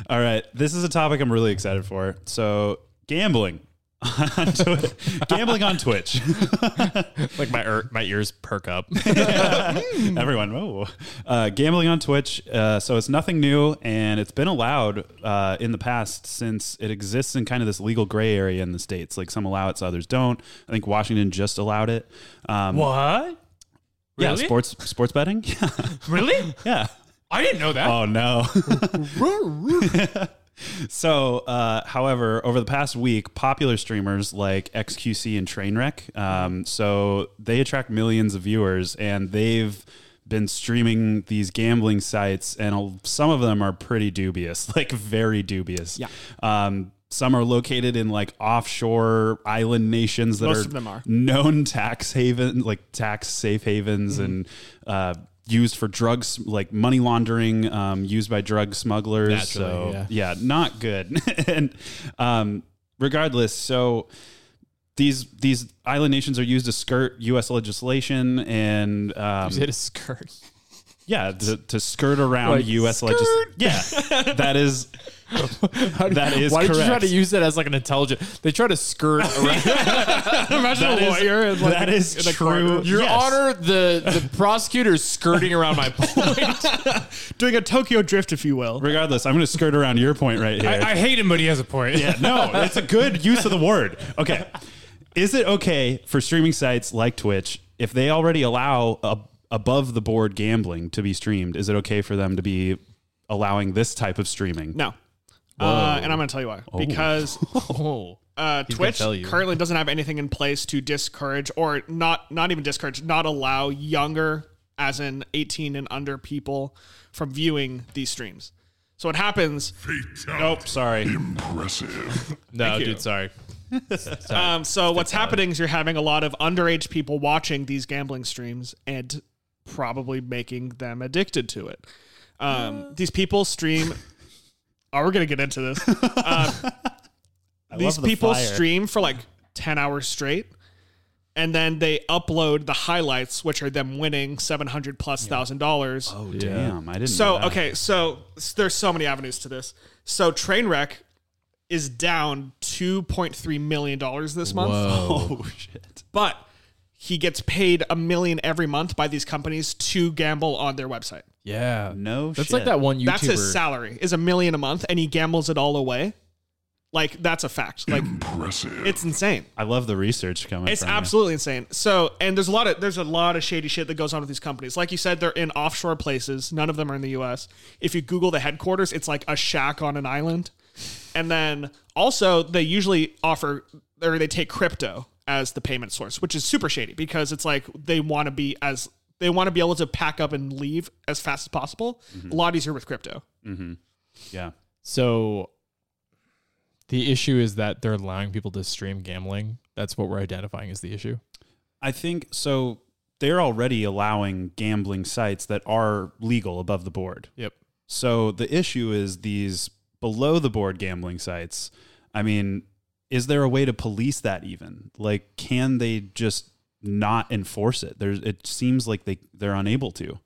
[SPEAKER 1] All right, this is a topic I'm really excited for. So gambling. on Twi- gambling on Twitch.
[SPEAKER 5] like my ear, my ears perk up.
[SPEAKER 1] Everyone, whoa. Uh, gambling on Twitch. Uh, so it's nothing new, and it's been allowed uh, in the past since it exists in kind of this legal gray area in the states. Like some allow it, so others don't. I think Washington just allowed it. Um,
[SPEAKER 3] What?
[SPEAKER 1] Yeah,
[SPEAKER 3] Really?
[SPEAKER 1] sports sports betting. Yeah,
[SPEAKER 3] Really?
[SPEAKER 1] yeah.
[SPEAKER 3] I didn't know that.
[SPEAKER 1] Oh no. So, uh, however, over the past week, popular streamers like XQC and Trainwreck, um, so they attract millions of viewers, and they've been streaming these gambling sites, and some of them are pretty dubious, like very dubious.
[SPEAKER 4] Yeah.
[SPEAKER 1] Um, some are located in like offshore island nations that
[SPEAKER 4] Most
[SPEAKER 1] are,
[SPEAKER 4] are.
[SPEAKER 1] known tax haven, like tax safe havens, and uh, used for drugs, like money laundering, um, used by drug smugglers.
[SPEAKER 5] Naturally,
[SPEAKER 1] so
[SPEAKER 5] yeah.
[SPEAKER 1] not good. and um, regardless, so these these island nations are used to skirt U.S. legislation and um,
[SPEAKER 5] hit a skirt.
[SPEAKER 1] yeah, to, to skirt around
[SPEAKER 5] Like,
[SPEAKER 1] U.S. legislation. Yeah, that is that is
[SPEAKER 5] Why did you try to use that as like an intelligent? They try to skirt around.
[SPEAKER 4] Imagine
[SPEAKER 1] That
[SPEAKER 4] a
[SPEAKER 1] is-
[SPEAKER 4] lawyer and like
[SPEAKER 1] that is
[SPEAKER 4] in a
[SPEAKER 1] true.
[SPEAKER 4] courtroom
[SPEAKER 5] Your
[SPEAKER 1] Yes.
[SPEAKER 5] Honor, the the prosecutor is skirting around my point.
[SPEAKER 4] doing a Tokyo drift, if you will.
[SPEAKER 1] Regardless, I'm going to skirt around your point right here.
[SPEAKER 3] I, I hate him, but he has a point.
[SPEAKER 1] Yeah, no, it's a good use of the word. Okay. Is it okay for streaming sites like Twitch, if they already allow a, above the board gambling to be streamed, is it okay for them to be allowing this type of streaming?
[SPEAKER 4] No. Uh, and I'm going to tell you why. Because
[SPEAKER 5] oh,
[SPEAKER 4] uh, Twitch currently doesn't have anything in place to discourage or not not even discourage, not allow younger, as in 18 and under people, from viewing these streams. So what happens?
[SPEAKER 1] Nope, sorry.
[SPEAKER 2] Impressive.
[SPEAKER 5] no, dude, sorry.
[SPEAKER 4] Um, so what's happening is you're having a lot of underage people watching these gambling streams and probably making them addicted to it. Um, these people stream. Oh, we're gonna get into this. Um, these
[SPEAKER 1] love the
[SPEAKER 4] people
[SPEAKER 1] fire.
[SPEAKER 4] stream for like ten hours straight, and then they upload the highlights, which are them winning seven hundred plus thousand dollars.
[SPEAKER 1] Oh damn! I didn't.
[SPEAKER 4] So
[SPEAKER 1] know that.
[SPEAKER 4] okay, so s- there's so many avenues to this. So Trainwreck is down two point three million dollars this month,
[SPEAKER 1] Oh shit!
[SPEAKER 4] but he gets paid a million every month by these companies to gamble on their website.
[SPEAKER 5] Yeah.
[SPEAKER 1] No
[SPEAKER 5] That's
[SPEAKER 1] shit.
[SPEAKER 5] like that one YouTuber.
[SPEAKER 4] That's his salary is a million a month, and he gambles it all away. Like that's a fact. Like
[SPEAKER 2] Impressive.
[SPEAKER 4] it's insane.
[SPEAKER 1] I love the research coming.
[SPEAKER 4] It's
[SPEAKER 1] from you.
[SPEAKER 4] absolutely insane. So, and there's a lot of there's a lot of shady shit that goes on with these companies. Like you said, they're in offshore places. None of them are in the U.S. If you Google the headquarters, it's like a shack on an island. And then also they usually offer or they take crypto as the payment source, which is super shady because it's like they want to be as they want to be able to pack up and leave as fast as possible. Mm-hmm. A lot easier with crypto. Mm-hmm.
[SPEAKER 1] Yeah.
[SPEAKER 5] So the issue is that they're allowing people to stream gambling. That's what we're identifying as the issue.
[SPEAKER 1] I think so. They're already allowing gambling sites that are legal above the board.
[SPEAKER 5] Yep.
[SPEAKER 1] So the issue is these below the board gambling sites. I mean, is there a way to police that even? Like, can they just not enforce it? There's. It seems like they they're unable to.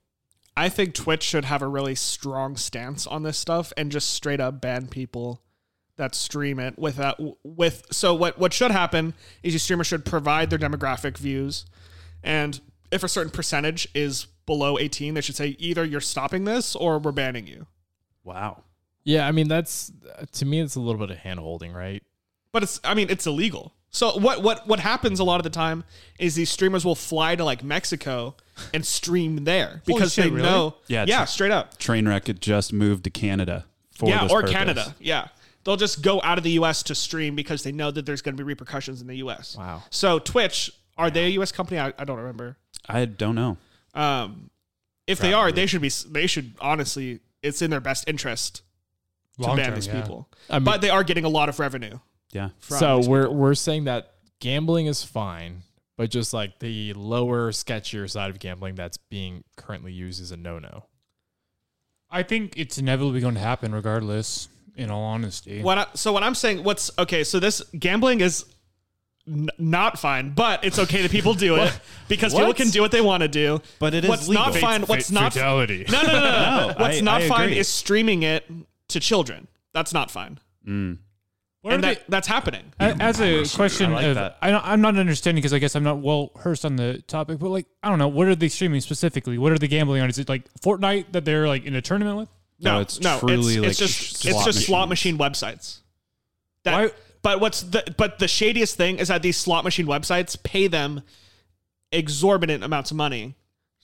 [SPEAKER 4] I think Twitch should have a really strong stance on this stuff and just straight up ban people that stream it without with so what what should happen is your streamer should provide their demographic views and if a certain percentage is below 18 they should say either you're stopping this or we're banning you
[SPEAKER 1] Wow.
[SPEAKER 5] Yeah, I mean that's to me it's a little bit of hand holding, right?
[SPEAKER 4] but it's i mean it's illegal so what what what happens a lot of the time is these streamers will fly to like mexico and stream there because
[SPEAKER 3] shit,
[SPEAKER 4] they
[SPEAKER 3] really?
[SPEAKER 4] know
[SPEAKER 1] Yeah,
[SPEAKER 4] yeah
[SPEAKER 1] it's-
[SPEAKER 4] straight up
[SPEAKER 1] Trainwreck had just moved to Canada for
[SPEAKER 4] yeah,
[SPEAKER 1] this
[SPEAKER 4] or
[SPEAKER 1] purpose.
[SPEAKER 4] Canada. Yeah. They'll just go out of the US to stream because they know that there's going to be repercussions in the US.
[SPEAKER 5] Wow.
[SPEAKER 4] So Twitch, are they a US company? I, I don't remember.
[SPEAKER 1] I don't know.
[SPEAKER 4] Um, if they are, they should be. They should honestly. It's in their best interest to ban
[SPEAKER 3] term,
[SPEAKER 4] these
[SPEAKER 3] yeah.
[SPEAKER 4] people.
[SPEAKER 5] I mean,
[SPEAKER 4] but they are getting a lot of revenue.
[SPEAKER 1] Yeah.
[SPEAKER 4] From
[SPEAKER 5] so we're
[SPEAKER 4] people.
[SPEAKER 5] we're saying that gambling is fine, but just like the lower, sketchier side of gambling that's being currently used is a no no.
[SPEAKER 3] I think it's inevitably going to happen regardless. In all honesty,
[SPEAKER 4] What I, so what I'm saying, what's okay? So this gambling is n- not fine, but it's okay that people do it because people
[SPEAKER 1] What?
[SPEAKER 4] can do what they want to do.
[SPEAKER 1] But it is
[SPEAKER 4] what's
[SPEAKER 1] legal.
[SPEAKER 4] not fine. What's not
[SPEAKER 3] fatality?
[SPEAKER 4] No, no, no, no. no.
[SPEAKER 1] No,
[SPEAKER 4] What's
[SPEAKER 1] I-
[SPEAKER 4] not
[SPEAKER 1] I
[SPEAKER 4] fine
[SPEAKER 1] agree.
[SPEAKER 4] is streaming it to children. That's not fine. Mm.
[SPEAKER 3] What are
[SPEAKER 4] and
[SPEAKER 3] they-
[SPEAKER 4] that's happening.
[SPEAKER 3] As a question
[SPEAKER 1] I like
[SPEAKER 3] of, I, I'm not understanding because I guess I'm not well versed on the topic, but like, I don't know, what are they streaming specifically? What are they gambling on? Is it like Fortnite that they're like in a tournament with?
[SPEAKER 1] No,
[SPEAKER 4] No,
[SPEAKER 1] it's
[SPEAKER 4] no,
[SPEAKER 1] truly
[SPEAKER 4] it's,
[SPEAKER 1] like
[SPEAKER 4] it's just
[SPEAKER 1] sh-
[SPEAKER 4] it's
[SPEAKER 1] slot
[SPEAKER 4] just slot machine websites. That,
[SPEAKER 3] Why-
[SPEAKER 4] but what's the but the shadiest thing is that these slot machine websites pay them exorbitant amounts of money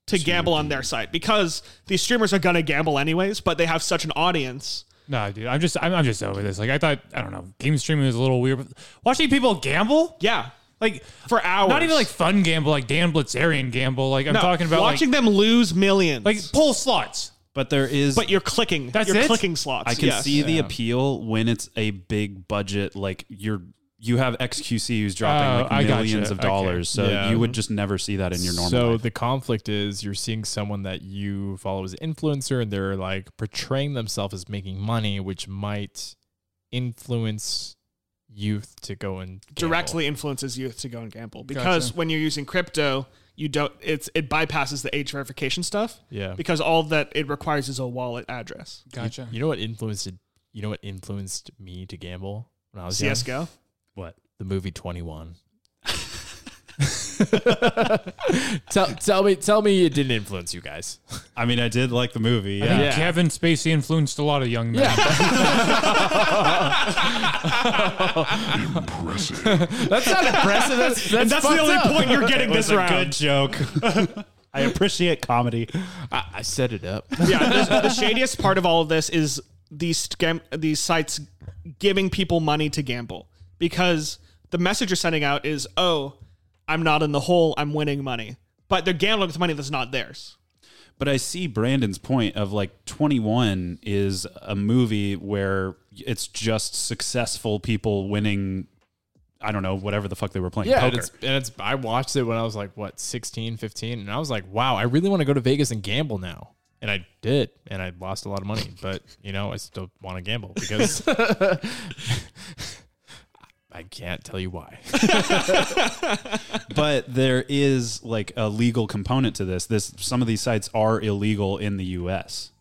[SPEAKER 4] to gamble on their site because these streamers are gonna gamble anyways, but they have such an audience.
[SPEAKER 3] No, dude, I'm just, I'm, I'm just over this. Like, I thought, I don't know, game streaming was a little weird, but watching people gamble,
[SPEAKER 4] Yeah,
[SPEAKER 3] like
[SPEAKER 4] for hours.
[SPEAKER 3] not even like fun gamble, like Dan Bilzerian gamble. Like I'm
[SPEAKER 4] No,
[SPEAKER 3] talking about
[SPEAKER 4] watching
[SPEAKER 3] like,
[SPEAKER 4] them lose millions.
[SPEAKER 3] like pull slots.
[SPEAKER 1] But there is.
[SPEAKER 4] but you're clicking.
[SPEAKER 3] That's
[SPEAKER 4] you're
[SPEAKER 3] it?
[SPEAKER 4] clicking slots.
[SPEAKER 1] I can
[SPEAKER 4] yes.
[SPEAKER 1] see the appeal when it's a big budget, like you're. You have XQC who's dropping
[SPEAKER 3] Oh,
[SPEAKER 1] like
[SPEAKER 3] I gotcha.
[SPEAKER 1] millions of
[SPEAKER 3] Okay.
[SPEAKER 1] dollars, so
[SPEAKER 5] Yeah.
[SPEAKER 1] you would just never see that in your normal
[SPEAKER 5] So
[SPEAKER 1] life.
[SPEAKER 5] the conflict is you're seeing someone that you follow as an influencer and they're like portraying themselves as making money, which might influence youth to go and gamble.
[SPEAKER 4] directly influences youth to go and gamble because
[SPEAKER 3] Gotcha.
[SPEAKER 4] when you're using crypto, you don't. It's it bypasses the age verification stuff.
[SPEAKER 5] Yeah.
[SPEAKER 4] because all that it requires is a wallet address.
[SPEAKER 3] Gotcha.
[SPEAKER 5] You know what influenced you know what influenced me to gamble when I was young?
[SPEAKER 4] CS:GO.
[SPEAKER 1] what?
[SPEAKER 5] The movie 21. tell, tell me tell me it didn't influence you guys.
[SPEAKER 1] I mean, I did like the movie.
[SPEAKER 3] I think
[SPEAKER 1] Yeah.
[SPEAKER 5] Yeah.
[SPEAKER 3] Kevin Spacey influenced a lot of young men.
[SPEAKER 2] Impressive.
[SPEAKER 5] That's not impressive. That's that's,
[SPEAKER 4] And that's the only
[SPEAKER 5] up.
[SPEAKER 4] point you're getting this
[SPEAKER 1] a
[SPEAKER 4] round.
[SPEAKER 1] good joke. I appreciate comedy.
[SPEAKER 5] I, I set it up.
[SPEAKER 4] yeah, the, the shadiest part of all of this is these scam these sites giving people money to gamble because the message you're sending out is, "Oh, I'm not in the hole. I'm winning money," but they're gambling with money that's not theirs.
[SPEAKER 1] But I see Brandon's point of like 21 is a movie where it's just successful people winning. I don't know, whatever the fuck they were playing.
[SPEAKER 5] Yeah, and it's, and it's I watched it when I was like what 16, 15 and I was like, "Wow, I really want to go to Vegas and gamble now." And I did, and I lost a lot of money, but you know, I still want to gamble because I can't tell you why.
[SPEAKER 1] but there is like a legal component to this. This some of these sites are illegal in the U.S.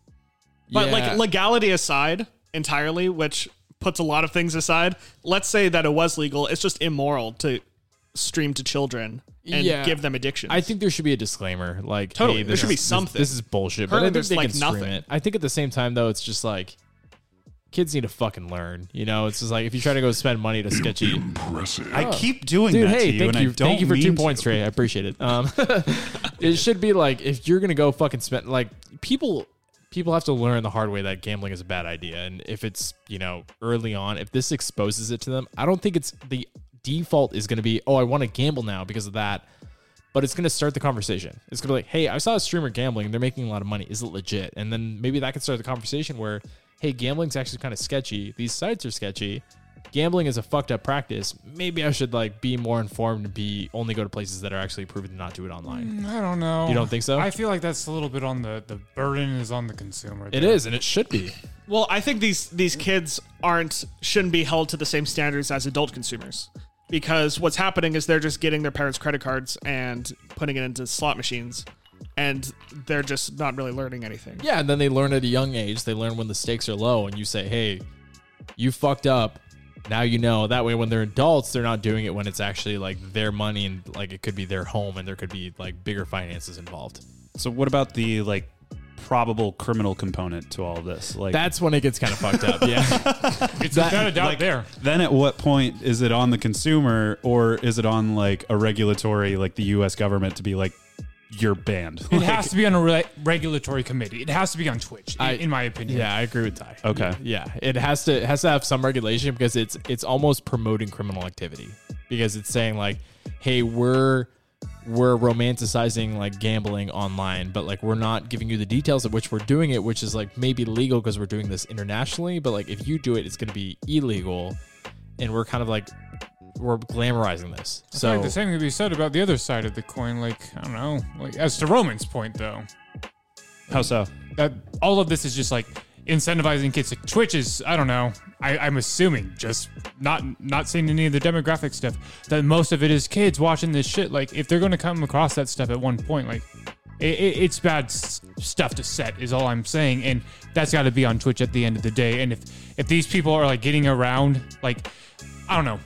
[SPEAKER 4] But
[SPEAKER 5] Yeah.
[SPEAKER 4] like legality aside entirely, which puts a lot of things aside, let's say that it was legal, it's just immoral to stream to children and
[SPEAKER 5] Yeah.
[SPEAKER 4] give them addiction.
[SPEAKER 5] I think there should be a disclaimer, like
[SPEAKER 4] Totally.
[SPEAKER 5] hey,
[SPEAKER 4] There
[SPEAKER 5] this
[SPEAKER 4] should be
[SPEAKER 5] is- this-
[SPEAKER 4] something.
[SPEAKER 5] This, is bullshit. But I think
[SPEAKER 4] there's,
[SPEAKER 5] they
[SPEAKER 4] like,
[SPEAKER 5] can stream
[SPEAKER 4] nothing.
[SPEAKER 5] it. I think at the same time though, it's just like kids need to fucking learn. You know, it's just like if you try to go spend money to sketchy.
[SPEAKER 2] Impressive.
[SPEAKER 1] I keep doing
[SPEAKER 5] Dude,
[SPEAKER 1] that
[SPEAKER 5] hey,
[SPEAKER 1] to you,
[SPEAKER 5] thank
[SPEAKER 1] and
[SPEAKER 5] you,
[SPEAKER 1] I don't
[SPEAKER 5] thank you for two
[SPEAKER 1] mean to.
[SPEAKER 5] points, Trey. I appreciate it. Um, it should be like if you're gonna go fucking spend like people. People have to learn the hard way that gambling is a bad idea, and if it's you know early on, if this exposes it to them, I don't think it's the default is going to be, oh, I want to gamble now because of that. But it's going to start the conversation. It's going to be like, hey, I saw a streamer gambling. They're making a lot of money. Is it legit? And then maybe that could start the conversation where, hey, gambling's actually kind of sketchy. These sites are sketchy. Gambling is a fucked up practice. Maybe I should like be more informed and be only go to places that are actually proven to not do it online.
[SPEAKER 3] Mm, I don't know.
[SPEAKER 5] You don't think so?
[SPEAKER 3] I feel like that's a little bit on the the burden is on the consumer.
[SPEAKER 5] It
[SPEAKER 3] there.
[SPEAKER 5] is, and it should be.
[SPEAKER 4] well, I think these these kids aren't shouldn't be held to the same standards as adult consumers. Because what's happening is they're just getting their parents' credit cards and putting it into slot machines and they're just not really learning anything.
[SPEAKER 5] Yeah, and then they learn at a young age. They learn when the stakes are low, and you say, "Hey, you fucked up. Now you know." That way, when they're adults, they're not doing it when it's actually like their money and like it could be their home, and there could be like bigger finances involved.
[SPEAKER 1] So what about the like probable criminal component to all of this? Like
[SPEAKER 5] That's when it gets kind of fucked up. Yeah,
[SPEAKER 3] It's without a doubt there.
[SPEAKER 1] then at what point is it on the consumer or is it on like a regulatory like the US government to be like you're banned?
[SPEAKER 3] It has to be on a re- regulatory committee. It has to be on Twitch, in,
[SPEAKER 5] I-
[SPEAKER 3] in my opinion.
[SPEAKER 5] yeah, I agree with Ty.
[SPEAKER 1] Okay.
[SPEAKER 5] Yeah, it has to it has to have some regulation because it's it's almost promoting criminal activity because it's saying like, hey, we're we're romanticizing like gambling online, but like we're not giving you the details of which we're doing it, which is like maybe legal because we're doing this internationally, but like if you do it, it's going to be illegal, and we're kind of like we're glamorizing this.
[SPEAKER 3] I
[SPEAKER 5] So
[SPEAKER 3] like the same could be said about the other side of the coin. Like I don't know. Like as to Roman's point, though,
[SPEAKER 1] How so?
[SPEAKER 3] that all of this is just like incentivizing kids. Like Twitch is, I don't know. I, I'm assuming just not not seeing any of the demographic stuff. That most of it is kids watching this shit. Like if they're going to come across that stuff at one point, like it, it, it's bad s- stuff to set. Is all I'm saying, and that's got to be on Twitch at the end of the day. And if if these people are like getting around, like I don't know.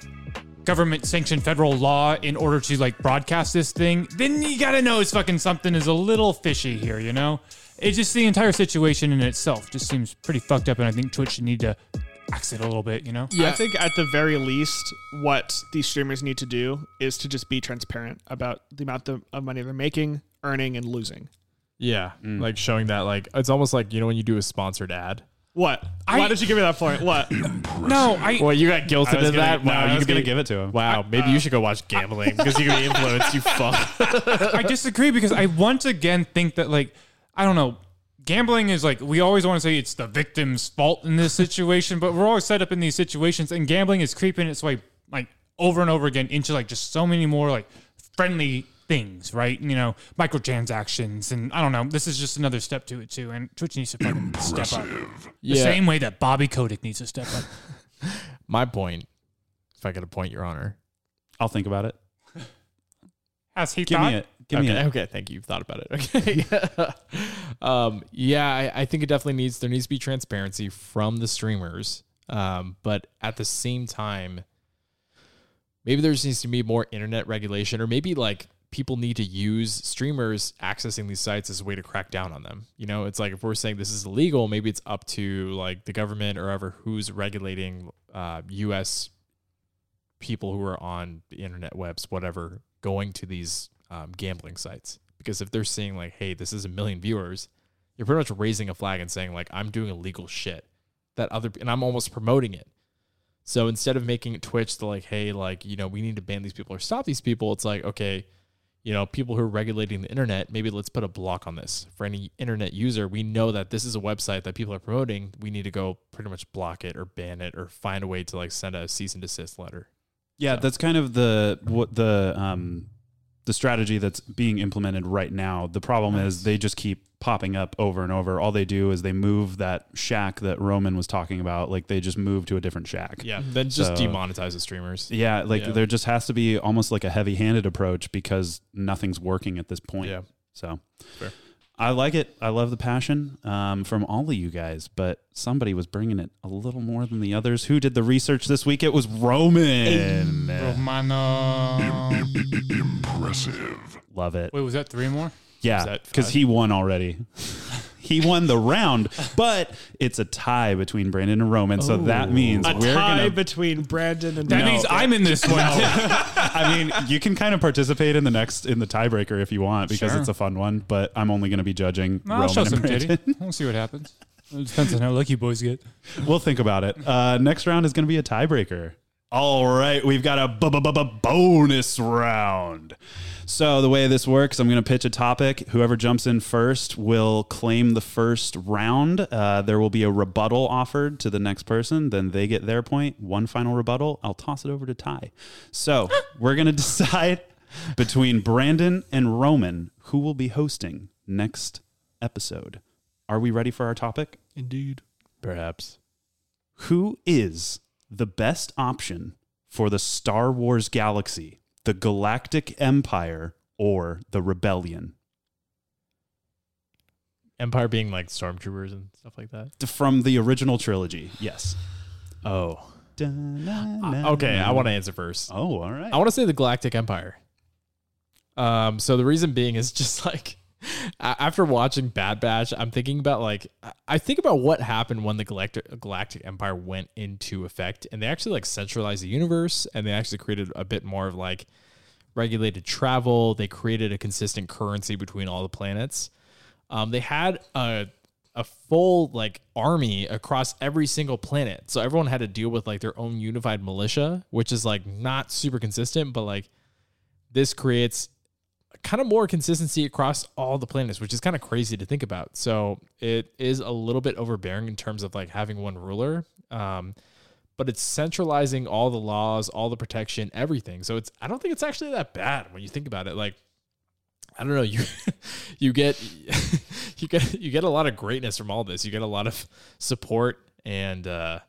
[SPEAKER 3] Government sanctioned federal law in order to like broadcast this thing, then you gotta know it's fucking something is a little fishy here, you know? It's just the entire situation in itself just seems pretty fucked up, and I think Twitch should need to axe it a little bit, you know?
[SPEAKER 4] Yeah, I think at the very least, what these streamers need to do is to just be transparent about the amount of of money they're making, earning, and losing.
[SPEAKER 5] yeah, mm. like showing that like it's almost like you know when you do a sponsored ad.
[SPEAKER 4] What?
[SPEAKER 3] I-
[SPEAKER 4] Why did you give me that point? What?
[SPEAKER 3] No, I.
[SPEAKER 5] Well, you got guilted
[SPEAKER 1] I
[SPEAKER 5] into that.
[SPEAKER 1] no,
[SPEAKER 5] Wow, you
[SPEAKER 1] was
[SPEAKER 5] could
[SPEAKER 1] gonna give it to him.
[SPEAKER 5] Wow, maybe you uh, should go watch gambling because you can be influenced. You fuck.
[SPEAKER 3] I disagree because I once again think that like I don't know. Gambling is like we always want to say it's the victim's fault in this situation, but we're always set up in these situations, and gambling is creeping its way like over and over again into like just so many more like friendly things, right? You know, microtransactions, and I don't know. This is just another step to it too, and Twitch needs to fucking step up the
[SPEAKER 5] Yeah.
[SPEAKER 3] same way that Bobby Kotick needs to step up.
[SPEAKER 5] My point, if I get a point, Your Honor.
[SPEAKER 1] I'll think about it.
[SPEAKER 3] Has he
[SPEAKER 1] Give
[SPEAKER 3] thought?
[SPEAKER 1] me it. Give
[SPEAKER 5] okay,
[SPEAKER 1] me it.
[SPEAKER 5] okay, thank you. You've thought about it. Okay. um, yeah, I, I think it definitely needs there needs to be transparency from the streamers. Um, but at the same time, maybe there just needs to be more internet regulation, or maybe like people need to use streamers accessing these sites as a way to crack down on them. You know, it's like if we're saying this is illegal, maybe it's up to like the government or ever who's regulating uh, U.S. people who are on the internet webs, whatever, going to these um, gambling sites. Because if they're seeing like, hey, this is a million viewers, you're pretty much raising a flag and saying like, I'm doing illegal shit that other, and I'm almost promoting it. So instead of making Twitch the like, hey, like, you know, we need to ban these people or stop these people, it's like, okay, you know, people who are regulating the internet, maybe let's put a block on this. For any internet user, we know that this is a website that people are promoting. We need to go pretty much block it or ban it or find a way to like send a cease and desist letter.
[SPEAKER 1] Yeah,
[SPEAKER 5] So-
[SPEAKER 1] that's kind of the what the um the strategy that's being implemented right now. The problem is they just keep popping up over and over. All they do is they move that shack that Roman was talking about. Like they just move to a different shack.
[SPEAKER 5] Yeah, that just
[SPEAKER 1] So-
[SPEAKER 5] demonetize the streamers.
[SPEAKER 1] Yeah, like
[SPEAKER 5] Yeah.
[SPEAKER 1] there just has to be almost like a heavy-handed approach because nothing's working at this point.
[SPEAKER 5] Yeah.
[SPEAKER 1] So
[SPEAKER 5] Fair.
[SPEAKER 1] I like it. I love the passion um, from all of you guys, but somebody was bringing it a little more than the others. Who did the research this week? It was Roman.
[SPEAKER 3] Romano.
[SPEAKER 2] Impressive.
[SPEAKER 1] Love it.
[SPEAKER 3] Wait, was that three more?
[SPEAKER 1] Yeah, because he won already. he won the round, but it's a tie between Brandon and Roman. So that means
[SPEAKER 4] A
[SPEAKER 1] we're
[SPEAKER 4] tie
[SPEAKER 1] gonna.
[SPEAKER 4] between Brandon and
[SPEAKER 3] That
[SPEAKER 1] No.
[SPEAKER 3] means I'm in this one.
[SPEAKER 1] I mean, you can kind of participate in the next in the tiebreaker if you want because
[SPEAKER 3] Sure.
[SPEAKER 1] it's a fun one. But I'm only going to be judging
[SPEAKER 3] I'll show
[SPEAKER 1] and
[SPEAKER 3] some
[SPEAKER 1] Brandon.
[SPEAKER 3] titty. We'll see what happens. It depends on how lucky boys get.
[SPEAKER 1] We'll think about it. Uh, next round is going to be a tiebreaker. All right, we've got a bu- bu- bu- bu- bonus round. So the way this works, I'm going to pitch a topic. Whoever jumps in first will claim the first round. Uh, there will be a rebuttal offered to the next person. Then they get their point. One final rebuttal. I'll toss it over to Ty. So we're going to decide between Brandon and Roman who will be hosting next episode. Are we ready for our topic?
[SPEAKER 5] Indeed. Perhaps.
[SPEAKER 1] Who is the best option for the Star Wars galaxy, the Galactic Empire, or the Rebellion?
[SPEAKER 5] Empire being like stormtroopers and stuff like that.
[SPEAKER 1] From the original trilogy, yes.
[SPEAKER 5] Oh. Okay, I want to answer first.
[SPEAKER 1] Oh, all right.
[SPEAKER 5] I want to say the Galactic Empire. Um, so the reason being is just like after watching Bad Batch, I'm thinking about like I- think about what happened when the Galactic Galactic Empire went into effect, and they actually like centralized the universe, and they actually created a bit more of like regulated travel. They created a consistent currency between all the planets. Um, they had a a full like army across every single planet. So everyone had to deal with like their own unified militia, which is like not super consistent, but like this creates kind of more consistency across all the planets, which is kind of crazy to think about. So it is a little bit overbearing in terms of like having one ruler. Um, but it's centralizing all the laws, all the protection, everything. So it's I don't think it's actually that bad when you think about it. Like I don't know, you you get you get you get a lot of greatness from all this. You get a lot of support and uh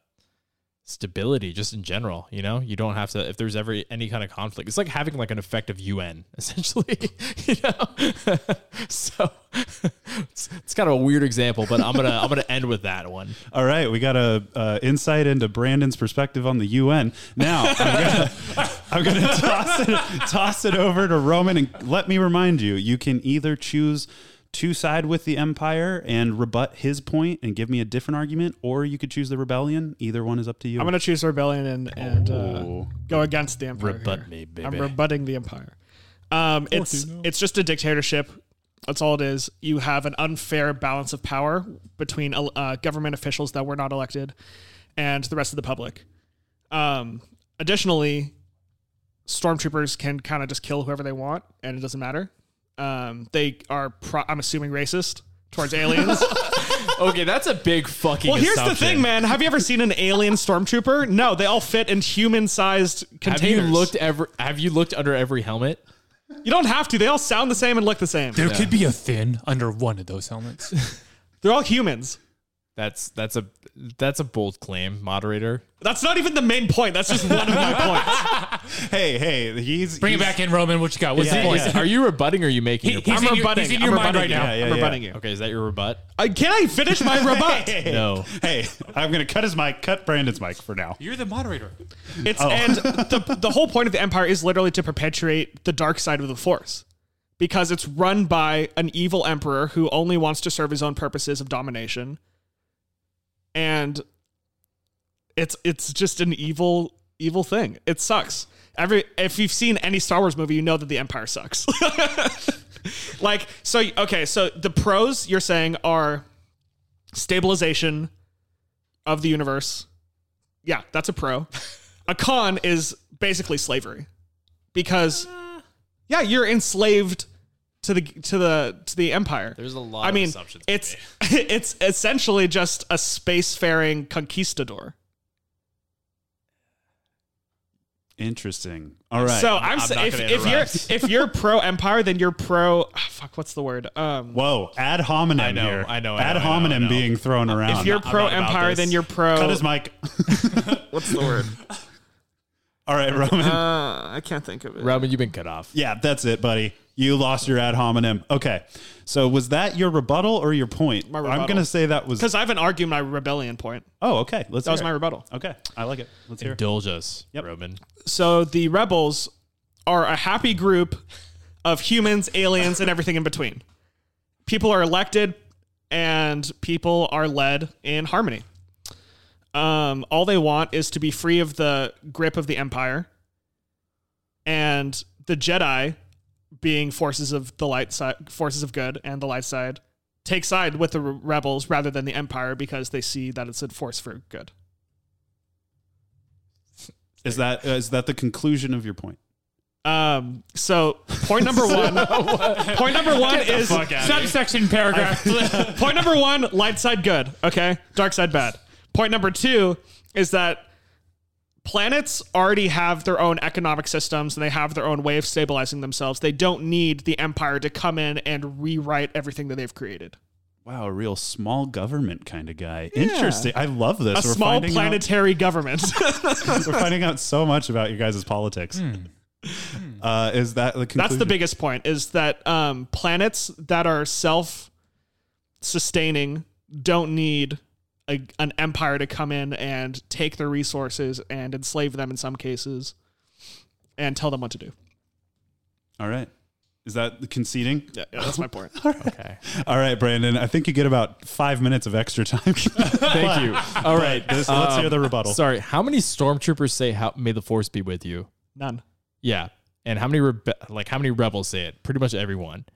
[SPEAKER 5] stability just in general, you know? You don't have to if there's ever any kind of conflict. It's like having like an effective UN essentially, you know? so it's, it's kind of a weird example, but I'm to I'm to end with that one.
[SPEAKER 1] All right, we got a uh, insight into Brandon's perspective on the UN. Now I'm gonna, I'm gonna toss it toss it over to Roman and let me remind you: you can either choose to side with the Empire and rebut his point and give me a different argument, or you could choose the Rebellion. Either one is up to you.
[SPEAKER 4] I'm gonna choose rebellion and and uh, go against the empire.
[SPEAKER 5] Rebut
[SPEAKER 4] here.
[SPEAKER 5] me, baby.
[SPEAKER 4] I'm rebutting the empire. Um, it's it's just a dictatorship. That's all it is. You have an unfair balance of power between uh, government officials that were not elected and the rest of the public. Um, additionally, stormtroopers can kind of just kill whoever they want, and it doesn't matter. Um, they are, pro- I'm assuming, racist towards aliens.
[SPEAKER 5] Okay, that's a big fucking
[SPEAKER 4] Well, here's the
[SPEAKER 5] assumption.
[SPEAKER 4] thing, man. Have you ever seen an alien stormtrooper? No, they all fit in human-sized
[SPEAKER 5] Have
[SPEAKER 4] containers.
[SPEAKER 5] you looked ever have you looked under every helmet?
[SPEAKER 4] You don't have to. They all sound the same and look the same.
[SPEAKER 3] There could be a fin under one of those helmets.
[SPEAKER 4] They're all humans.
[SPEAKER 5] That's that's a that's a bold claim, moderator.
[SPEAKER 4] That's not even the main point. That's just one of my points.
[SPEAKER 1] hey, hey, he's
[SPEAKER 3] Bring it
[SPEAKER 1] he's-
[SPEAKER 3] back in, Roman. What you got? What's
[SPEAKER 1] Yeah,
[SPEAKER 3] the point?
[SPEAKER 1] yeah.
[SPEAKER 5] Are you rebutting or are you making
[SPEAKER 3] He-
[SPEAKER 5] your
[SPEAKER 3] he's
[SPEAKER 5] point?
[SPEAKER 3] in
[SPEAKER 4] I'm
[SPEAKER 3] your-
[SPEAKER 4] rebutting.
[SPEAKER 3] he's in
[SPEAKER 4] I'm
[SPEAKER 3] your mind
[SPEAKER 4] rebutting
[SPEAKER 3] right
[SPEAKER 4] you.
[SPEAKER 3] now.
[SPEAKER 1] Yeah, yeah,
[SPEAKER 4] I'm
[SPEAKER 1] yeah.
[SPEAKER 4] rebutting you.
[SPEAKER 5] Okay, is that your rebut?
[SPEAKER 4] Uh, can I finish my rebut?
[SPEAKER 5] No.
[SPEAKER 1] Hey, I'm gonna cut his mic, cut Brandon's mic for now.
[SPEAKER 3] You're the moderator.
[SPEAKER 4] It's
[SPEAKER 1] Oh.
[SPEAKER 4] and the the whole point of the empire is literally to perpetuate the dark side of the force. Because it's run by an evil emperor who only wants to serve his own purposes of domination. And it's it's just an evil evil thing. It sucks. Every if you've seen any Star Wars movie, you know that the empire sucks. like so okay, so the pros you're saying are stabilization of the universe. Yeah, that's a pro. A con is basically slavery. Because yeah, you're enslaved to the to the to the empire.
[SPEAKER 5] There's a lot
[SPEAKER 4] I
[SPEAKER 5] of
[SPEAKER 4] mean,
[SPEAKER 5] assumptions.
[SPEAKER 4] it's it's essentially just a spacefaring conquistador.
[SPEAKER 1] Interesting. All right.
[SPEAKER 4] So I'm,
[SPEAKER 5] I'm
[SPEAKER 4] sa-
[SPEAKER 5] not
[SPEAKER 4] if,
[SPEAKER 5] gonna
[SPEAKER 4] if you're if you're pro empire, then you're pro. fuck. What's the word? Um,
[SPEAKER 1] Whoa, ad hominem
[SPEAKER 5] I know,
[SPEAKER 1] here.
[SPEAKER 5] I know, I
[SPEAKER 1] ad
[SPEAKER 5] know, I know,
[SPEAKER 1] hominem
[SPEAKER 5] know.
[SPEAKER 1] being thrown around.
[SPEAKER 4] if you're pro empire, then you're pro.
[SPEAKER 1] Cut his mic.
[SPEAKER 4] What's the word?
[SPEAKER 1] All right, Roman.
[SPEAKER 4] Uh, I can't think of it.
[SPEAKER 5] Roman, you've been cut off.
[SPEAKER 1] yeah, that's it, buddy. You lost your ad hominem. Okay. So was that your rebuttal or your point?
[SPEAKER 4] My rebuttal.
[SPEAKER 1] I'm going to say that was.
[SPEAKER 4] Because I haven't argued my rebellion point.
[SPEAKER 1] Oh, okay. Let's
[SPEAKER 4] That was
[SPEAKER 1] hear
[SPEAKER 4] my rebuttal.
[SPEAKER 1] Okay. I like it. Let's hear.
[SPEAKER 5] Indulge us,
[SPEAKER 1] Yep.
[SPEAKER 5] Roman.
[SPEAKER 4] So the rebels are a happy group of humans, aliens, and everything in between. People are elected and people are led in harmony. Um, all they want is to be free of the grip of the empire. And the Jedi, being forces of the light side, forces of good and the light side, take side with the rebels rather than the empire because they see that it's a force for good.
[SPEAKER 1] Is that uh, that the conclusion of your point?
[SPEAKER 4] Um, so point number one, point number one is
[SPEAKER 3] Subsection paragraph.
[SPEAKER 4] point number one, light side good, okay? Dark side bad. Point number two is that planets already have their own economic systems and they have their own way of stabilizing themselves. They don't need the empire to come in and rewrite everything that they've created.
[SPEAKER 1] Wow, a real small government kind of guy. Interesting. I love this.
[SPEAKER 4] A small
[SPEAKER 1] finding out-
[SPEAKER 4] planetary government.
[SPEAKER 1] we're finding out so much about you guys' politics. Uh, is that the conclusion?
[SPEAKER 4] That's the biggest point is that um, planets that are self sustaining don't need a, an empire to come in and take their resources and enslave them in some cases and tell them what to do.
[SPEAKER 1] All right. Is that the conceding?
[SPEAKER 4] Yeah, yeah, that's my point.
[SPEAKER 5] Okay.
[SPEAKER 1] All right, Brandon. I think you get about five minutes of extra time.
[SPEAKER 5] Thank you. All right.
[SPEAKER 1] This, let's hear the um, rebuttal.
[SPEAKER 5] Sorry. How many stormtroopers say how may the force be with you?
[SPEAKER 4] None.
[SPEAKER 5] Yeah. And how many rebe- like how many rebels say it? Pretty much everyone.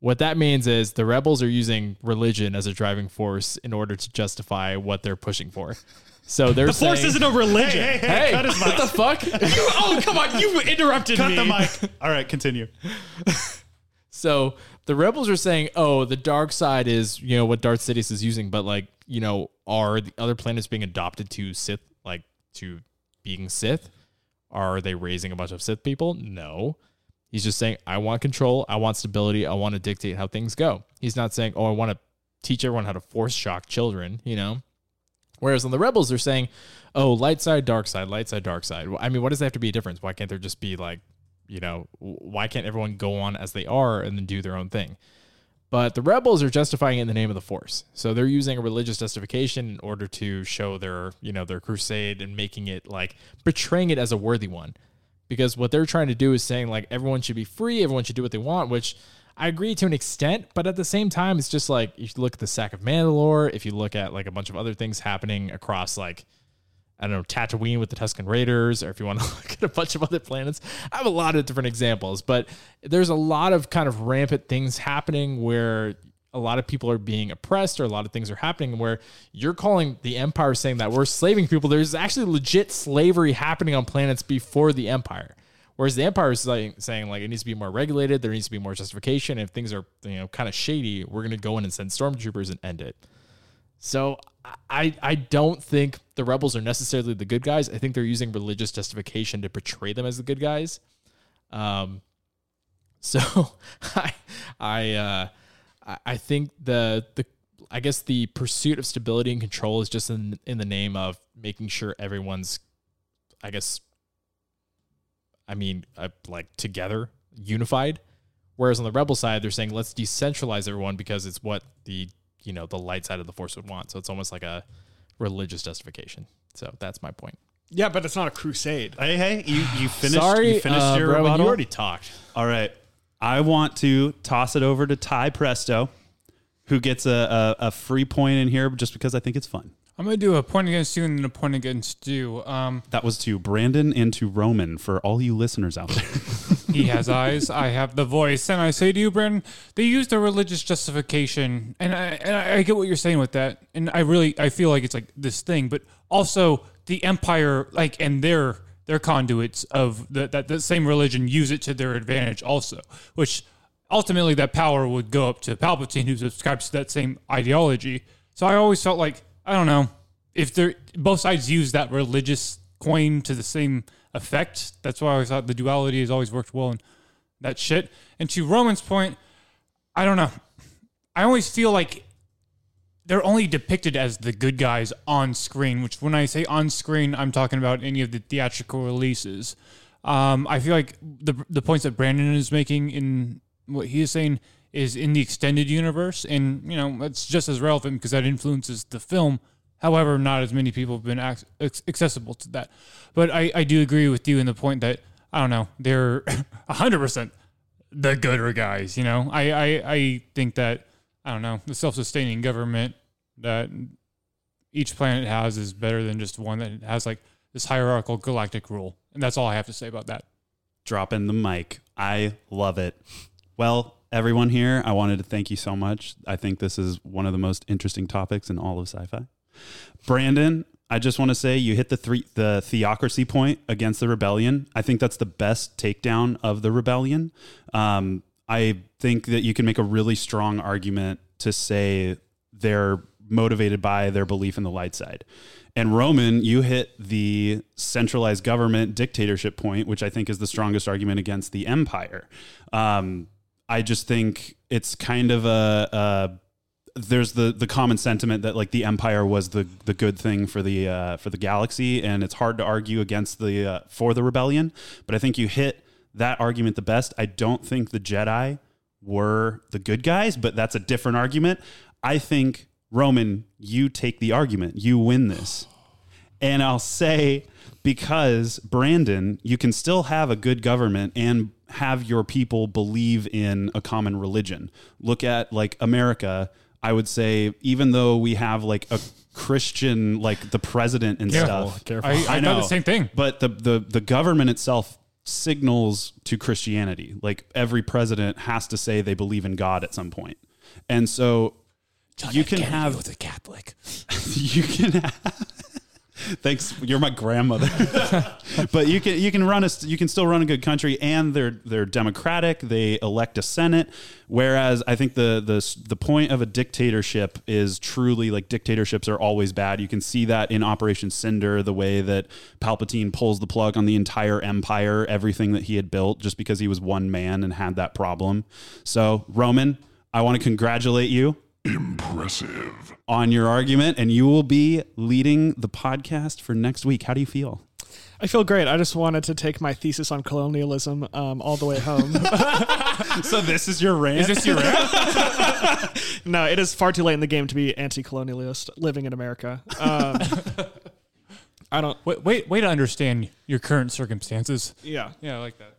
[SPEAKER 5] What that means is the rebels are using religion as a driving force in order to justify what they're pushing for. So they're
[SPEAKER 4] The force isn't a religion.
[SPEAKER 1] Hey, hey,
[SPEAKER 5] Hey,
[SPEAKER 1] cut his
[SPEAKER 5] what the fuck?
[SPEAKER 4] you, oh, come on. You interrupted
[SPEAKER 1] Cut
[SPEAKER 4] me.
[SPEAKER 1] the mic. All right, continue.
[SPEAKER 5] So the rebels are saying, "Oh, the dark side is you know what Darth Sidious is using, but like you know, are the other planets being adopted to Sith, like to being Sith? Are they raising a bunch of Sith people? No. He's just saying, I want control, I want stability, I want to dictate how things go. He's not saying, oh, I want to teach everyone how to force shock children, you know? Whereas on the rebels, they're saying, oh, light side, dark side, light side, dark side. I mean, what does there have to be a difference? Why can't there just be like, you know, why can't everyone go on as they are and then do their own thing? But the rebels are justifying it in the name of the force. So they're using a religious justification in order to show their, you know, their crusade and making it like portraying it as a worthy one. Because what they're trying to do is saying like everyone should be free, everyone should do what they want, which I agree to an extent, but at the same time, it's just like if you look at the sack of Mandalore, if you look at like a bunch of other things happening across like I don't know, Tatooine with the Tusken Raiders, or if you want to look at a bunch of other planets. I have a lot of different examples, but there's a lot of kind of rampant things happening where a lot of people are being oppressed or a lot of things are happening where you're calling the empire saying that we're slaving people. There's actually legit slavery happening on planets before the empire. Whereas the empire is saying, saying like it needs to be more regulated, there needs to be more justification. If things are you know kind of shady, we're going to go in and send stormtroopers and end it. So I I don't think the rebels are necessarily the good guys. I think they're using religious justification to portray them as the good guys. Um, so I I uh, I- I think the the I guess the pursuit of stability and control is just in in the name of making sure everyone's I guess I mean uh, like together unified. Whereas on the rebel side, they're saying let's decentralize everyone because it's what the you know the light side of the force would want. So it's almost like a religious justification. So that's my point.
[SPEAKER 4] Yeah, but it's not a crusade.
[SPEAKER 1] Hey, hey, you, you finished,
[SPEAKER 5] Sorry,
[SPEAKER 1] you finished
[SPEAKER 5] uh,
[SPEAKER 1] your
[SPEAKER 5] Rowan,
[SPEAKER 1] rebuttal?
[SPEAKER 5] you already talked.
[SPEAKER 1] All right. I want to toss it over to Ty Presto, who gets a, a, a free point in here just because I think it's fun.
[SPEAKER 3] I'm gonna do a point against you and then a point against you. Um,
[SPEAKER 1] That was to Brandon and to Roman for all you listeners out there.
[SPEAKER 3] he has eyes, I have the voice, and I say to you, Brandon, they used a religious justification, and I and I I get what you're saying with that, and I really I feel like it's like this thing, but also the empire, like and their their conduits of the, that the same religion use it to their advantage also, which ultimately that power would go up to Palpatine, who subscribes to that same ideology. So I always felt like I don't know if they're both sides use that religious coin to the same effect. That's why I always thought the duality has always worked well in that shit. And to Roman's point, I don't know. I always feel like they're only depicted as the good guys on screen, which when I say on screen, I'm talking about any of the theatrical releases. Um, I feel like the the points that Brandon is making in what he is saying is in the extended universe, and you know that's just as relevant because that influences the film. However, not as many people have been ac- ac- accessible to that. But I, I do agree with you in the point that I don't know they're hundred percent the gooder guys. You know, I, I I think that I don't know the self-sustaining government that each planet has is better than just one that has like this hierarchical galactic rule. And that's all I have to say about that.
[SPEAKER 1] dropping the mic. I love it. Well, everyone here, I wanted to thank you so much. I think this is one of the most interesting topics in all of sci-fi. Brandon, I just want to say you hit the three the theocracy point against the rebellion. I think that's the best takedown of the rebellion. Um, I think that you can make a really strong argument to say they're motivated by their belief in the light side. And Roman, you hit the centralized government dictatorship point, which I think is the strongest argument against the empire. Um, I just think it's kind of a, a there's the the common sentiment that like the empire was the the good thing for the uh, for the galaxy, and it's hard to argue against the uh, for the rebellion. But I think you hit that argument the best. I don't think the Jedi were the good guys, but that's a different argument. I think Roman, you take the argument, you win this, and I'll say because Brandon, you can still have a good government and have your people believe in a common religion. Look at like America. I would say even though we have like a Christian like the president and stuff.
[SPEAKER 5] careful.
[SPEAKER 3] I, I, thought the same thing.
[SPEAKER 1] But the the the government itself signals to Christianity. Like every president has to say they believe in God at some point. And so you can have
[SPEAKER 3] a Catholic.
[SPEAKER 1] you can have, thanks you're my grandmother. But you can you can run a you can still run a good country and they're they're democratic they elect a senate whereas i think the the the point of a dictatorship is truly like dictatorships are always bad. You can see that in operation cinder the way that palpatine pulls the plug on the entire empire everything that he had built just because he was one man and had that problem. So roman i want to congratulate you
[SPEAKER 2] Impressive.
[SPEAKER 1] on your argument, and you will be leading the podcast for next week. How do you feel?
[SPEAKER 4] I feel great. I just wanted to take my thesis on colonialism um, all the way home.
[SPEAKER 1] So this is your rant.
[SPEAKER 3] Is this your rant?
[SPEAKER 4] no, it is far too late in the game to be anti-colonialist living in America. Um, I don't.
[SPEAKER 3] wait, wait, way to understand your current circumstances.
[SPEAKER 4] Yeah.
[SPEAKER 3] Yeah, I like that.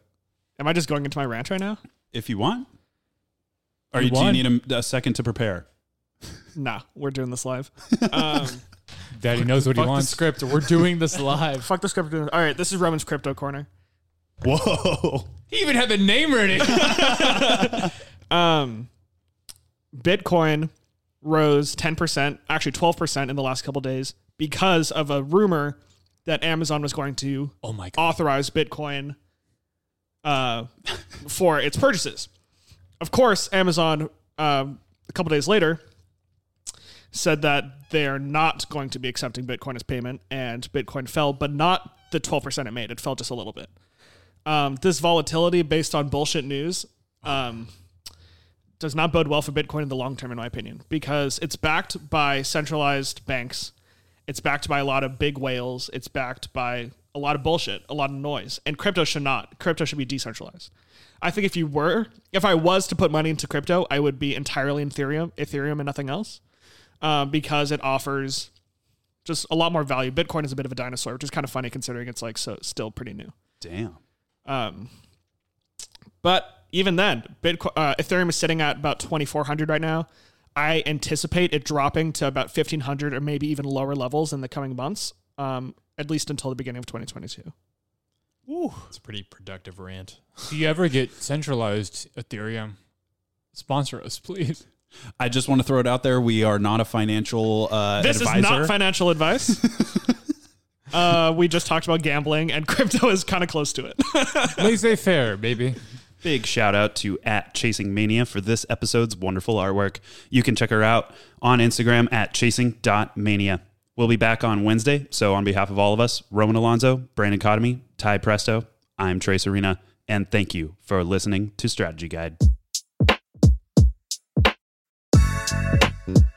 [SPEAKER 4] Am I just going into my rant right now?
[SPEAKER 1] if you want? Or
[SPEAKER 3] You
[SPEAKER 1] do you need a, a second to prepare?
[SPEAKER 4] Nah, we're doing this live. Um,
[SPEAKER 3] Daddy knows what he
[SPEAKER 5] Fuck the
[SPEAKER 3] wants.
[SPEAKER 5] script. We're doing this live.
[SPEAKER 4] fuck the script. All right, this is Roman's crypto corner.
[SPEAKER 1] Whoa!
[SPEAKER 3] He even had the name ready.
[SPEAKER 4] Um, Bitcoin rose 10%, actually 12% in the last couple days because of a rumor that Amazon was going to
[SPEAKER 3] oh my god.
[SPEAKER 4] authorize Bitcoin uh, for its purchases. Of course, Amazon um, a couple days later said that they're not going to be accepting Bitcoin as payment, and Bitcoin fell, but not the 12% it made. It fell just a little bit. Um, this volatility based on bullshit news um, does not bode well for Bitcoin in the long term, in my opinion, because it's backed by centralized banks. It's backed by a lot of big whales. It's backed by a lot of bullshit, a lot of noise. And crypto should not. Crypto should be decentralized. I think if you were, if I was to put money into crypto, I would be entirely in Ethereum, Ethereum and nothing else, um, because it offers just a lot more value. Bitcoin is a bit of a dinosaur, which is kind of funny considering it's like so still pretty new.
[SPEAKER 1] Damn.
[SPEAKER 4] Um, but even then, Bitcoin, uh, Ethereum is sitting at about 2,400 right now. I anticipate it dropping to about 1,500 or maybe even lower levels in the coming months, um, at least until the beginning of 2022. Ooh.
[SPEAKER 5] It's a pretty productive rant.
[SPEAKER 3] Do you ever get centralized Ethereum? Sponsor us, please.
[SPEAKER 1] I just want to throw it out there. We are not a financial uh,
[SPEAKER 4] This
[SPEAKER 1] advisor.
[SPEAKER 4] is not financial advice. uh, we just talked about gambling, and crypto is kind of close to it.
[SPEAKER 3] Laissez faire, baby.
[SPEAKER 1] Big shout out to at Chasing Mania for this episode's wonderful artwork. You can check her out on Instagram at chasing.mania. We'll be back on Wednesday. So, on behalf of all of us, Roman Alonso, Brandon Cotomy, Ty Presto, I'm Trace Arena, and thank you for listening to Strategy Guide.
[SPEAKER 6] Bye.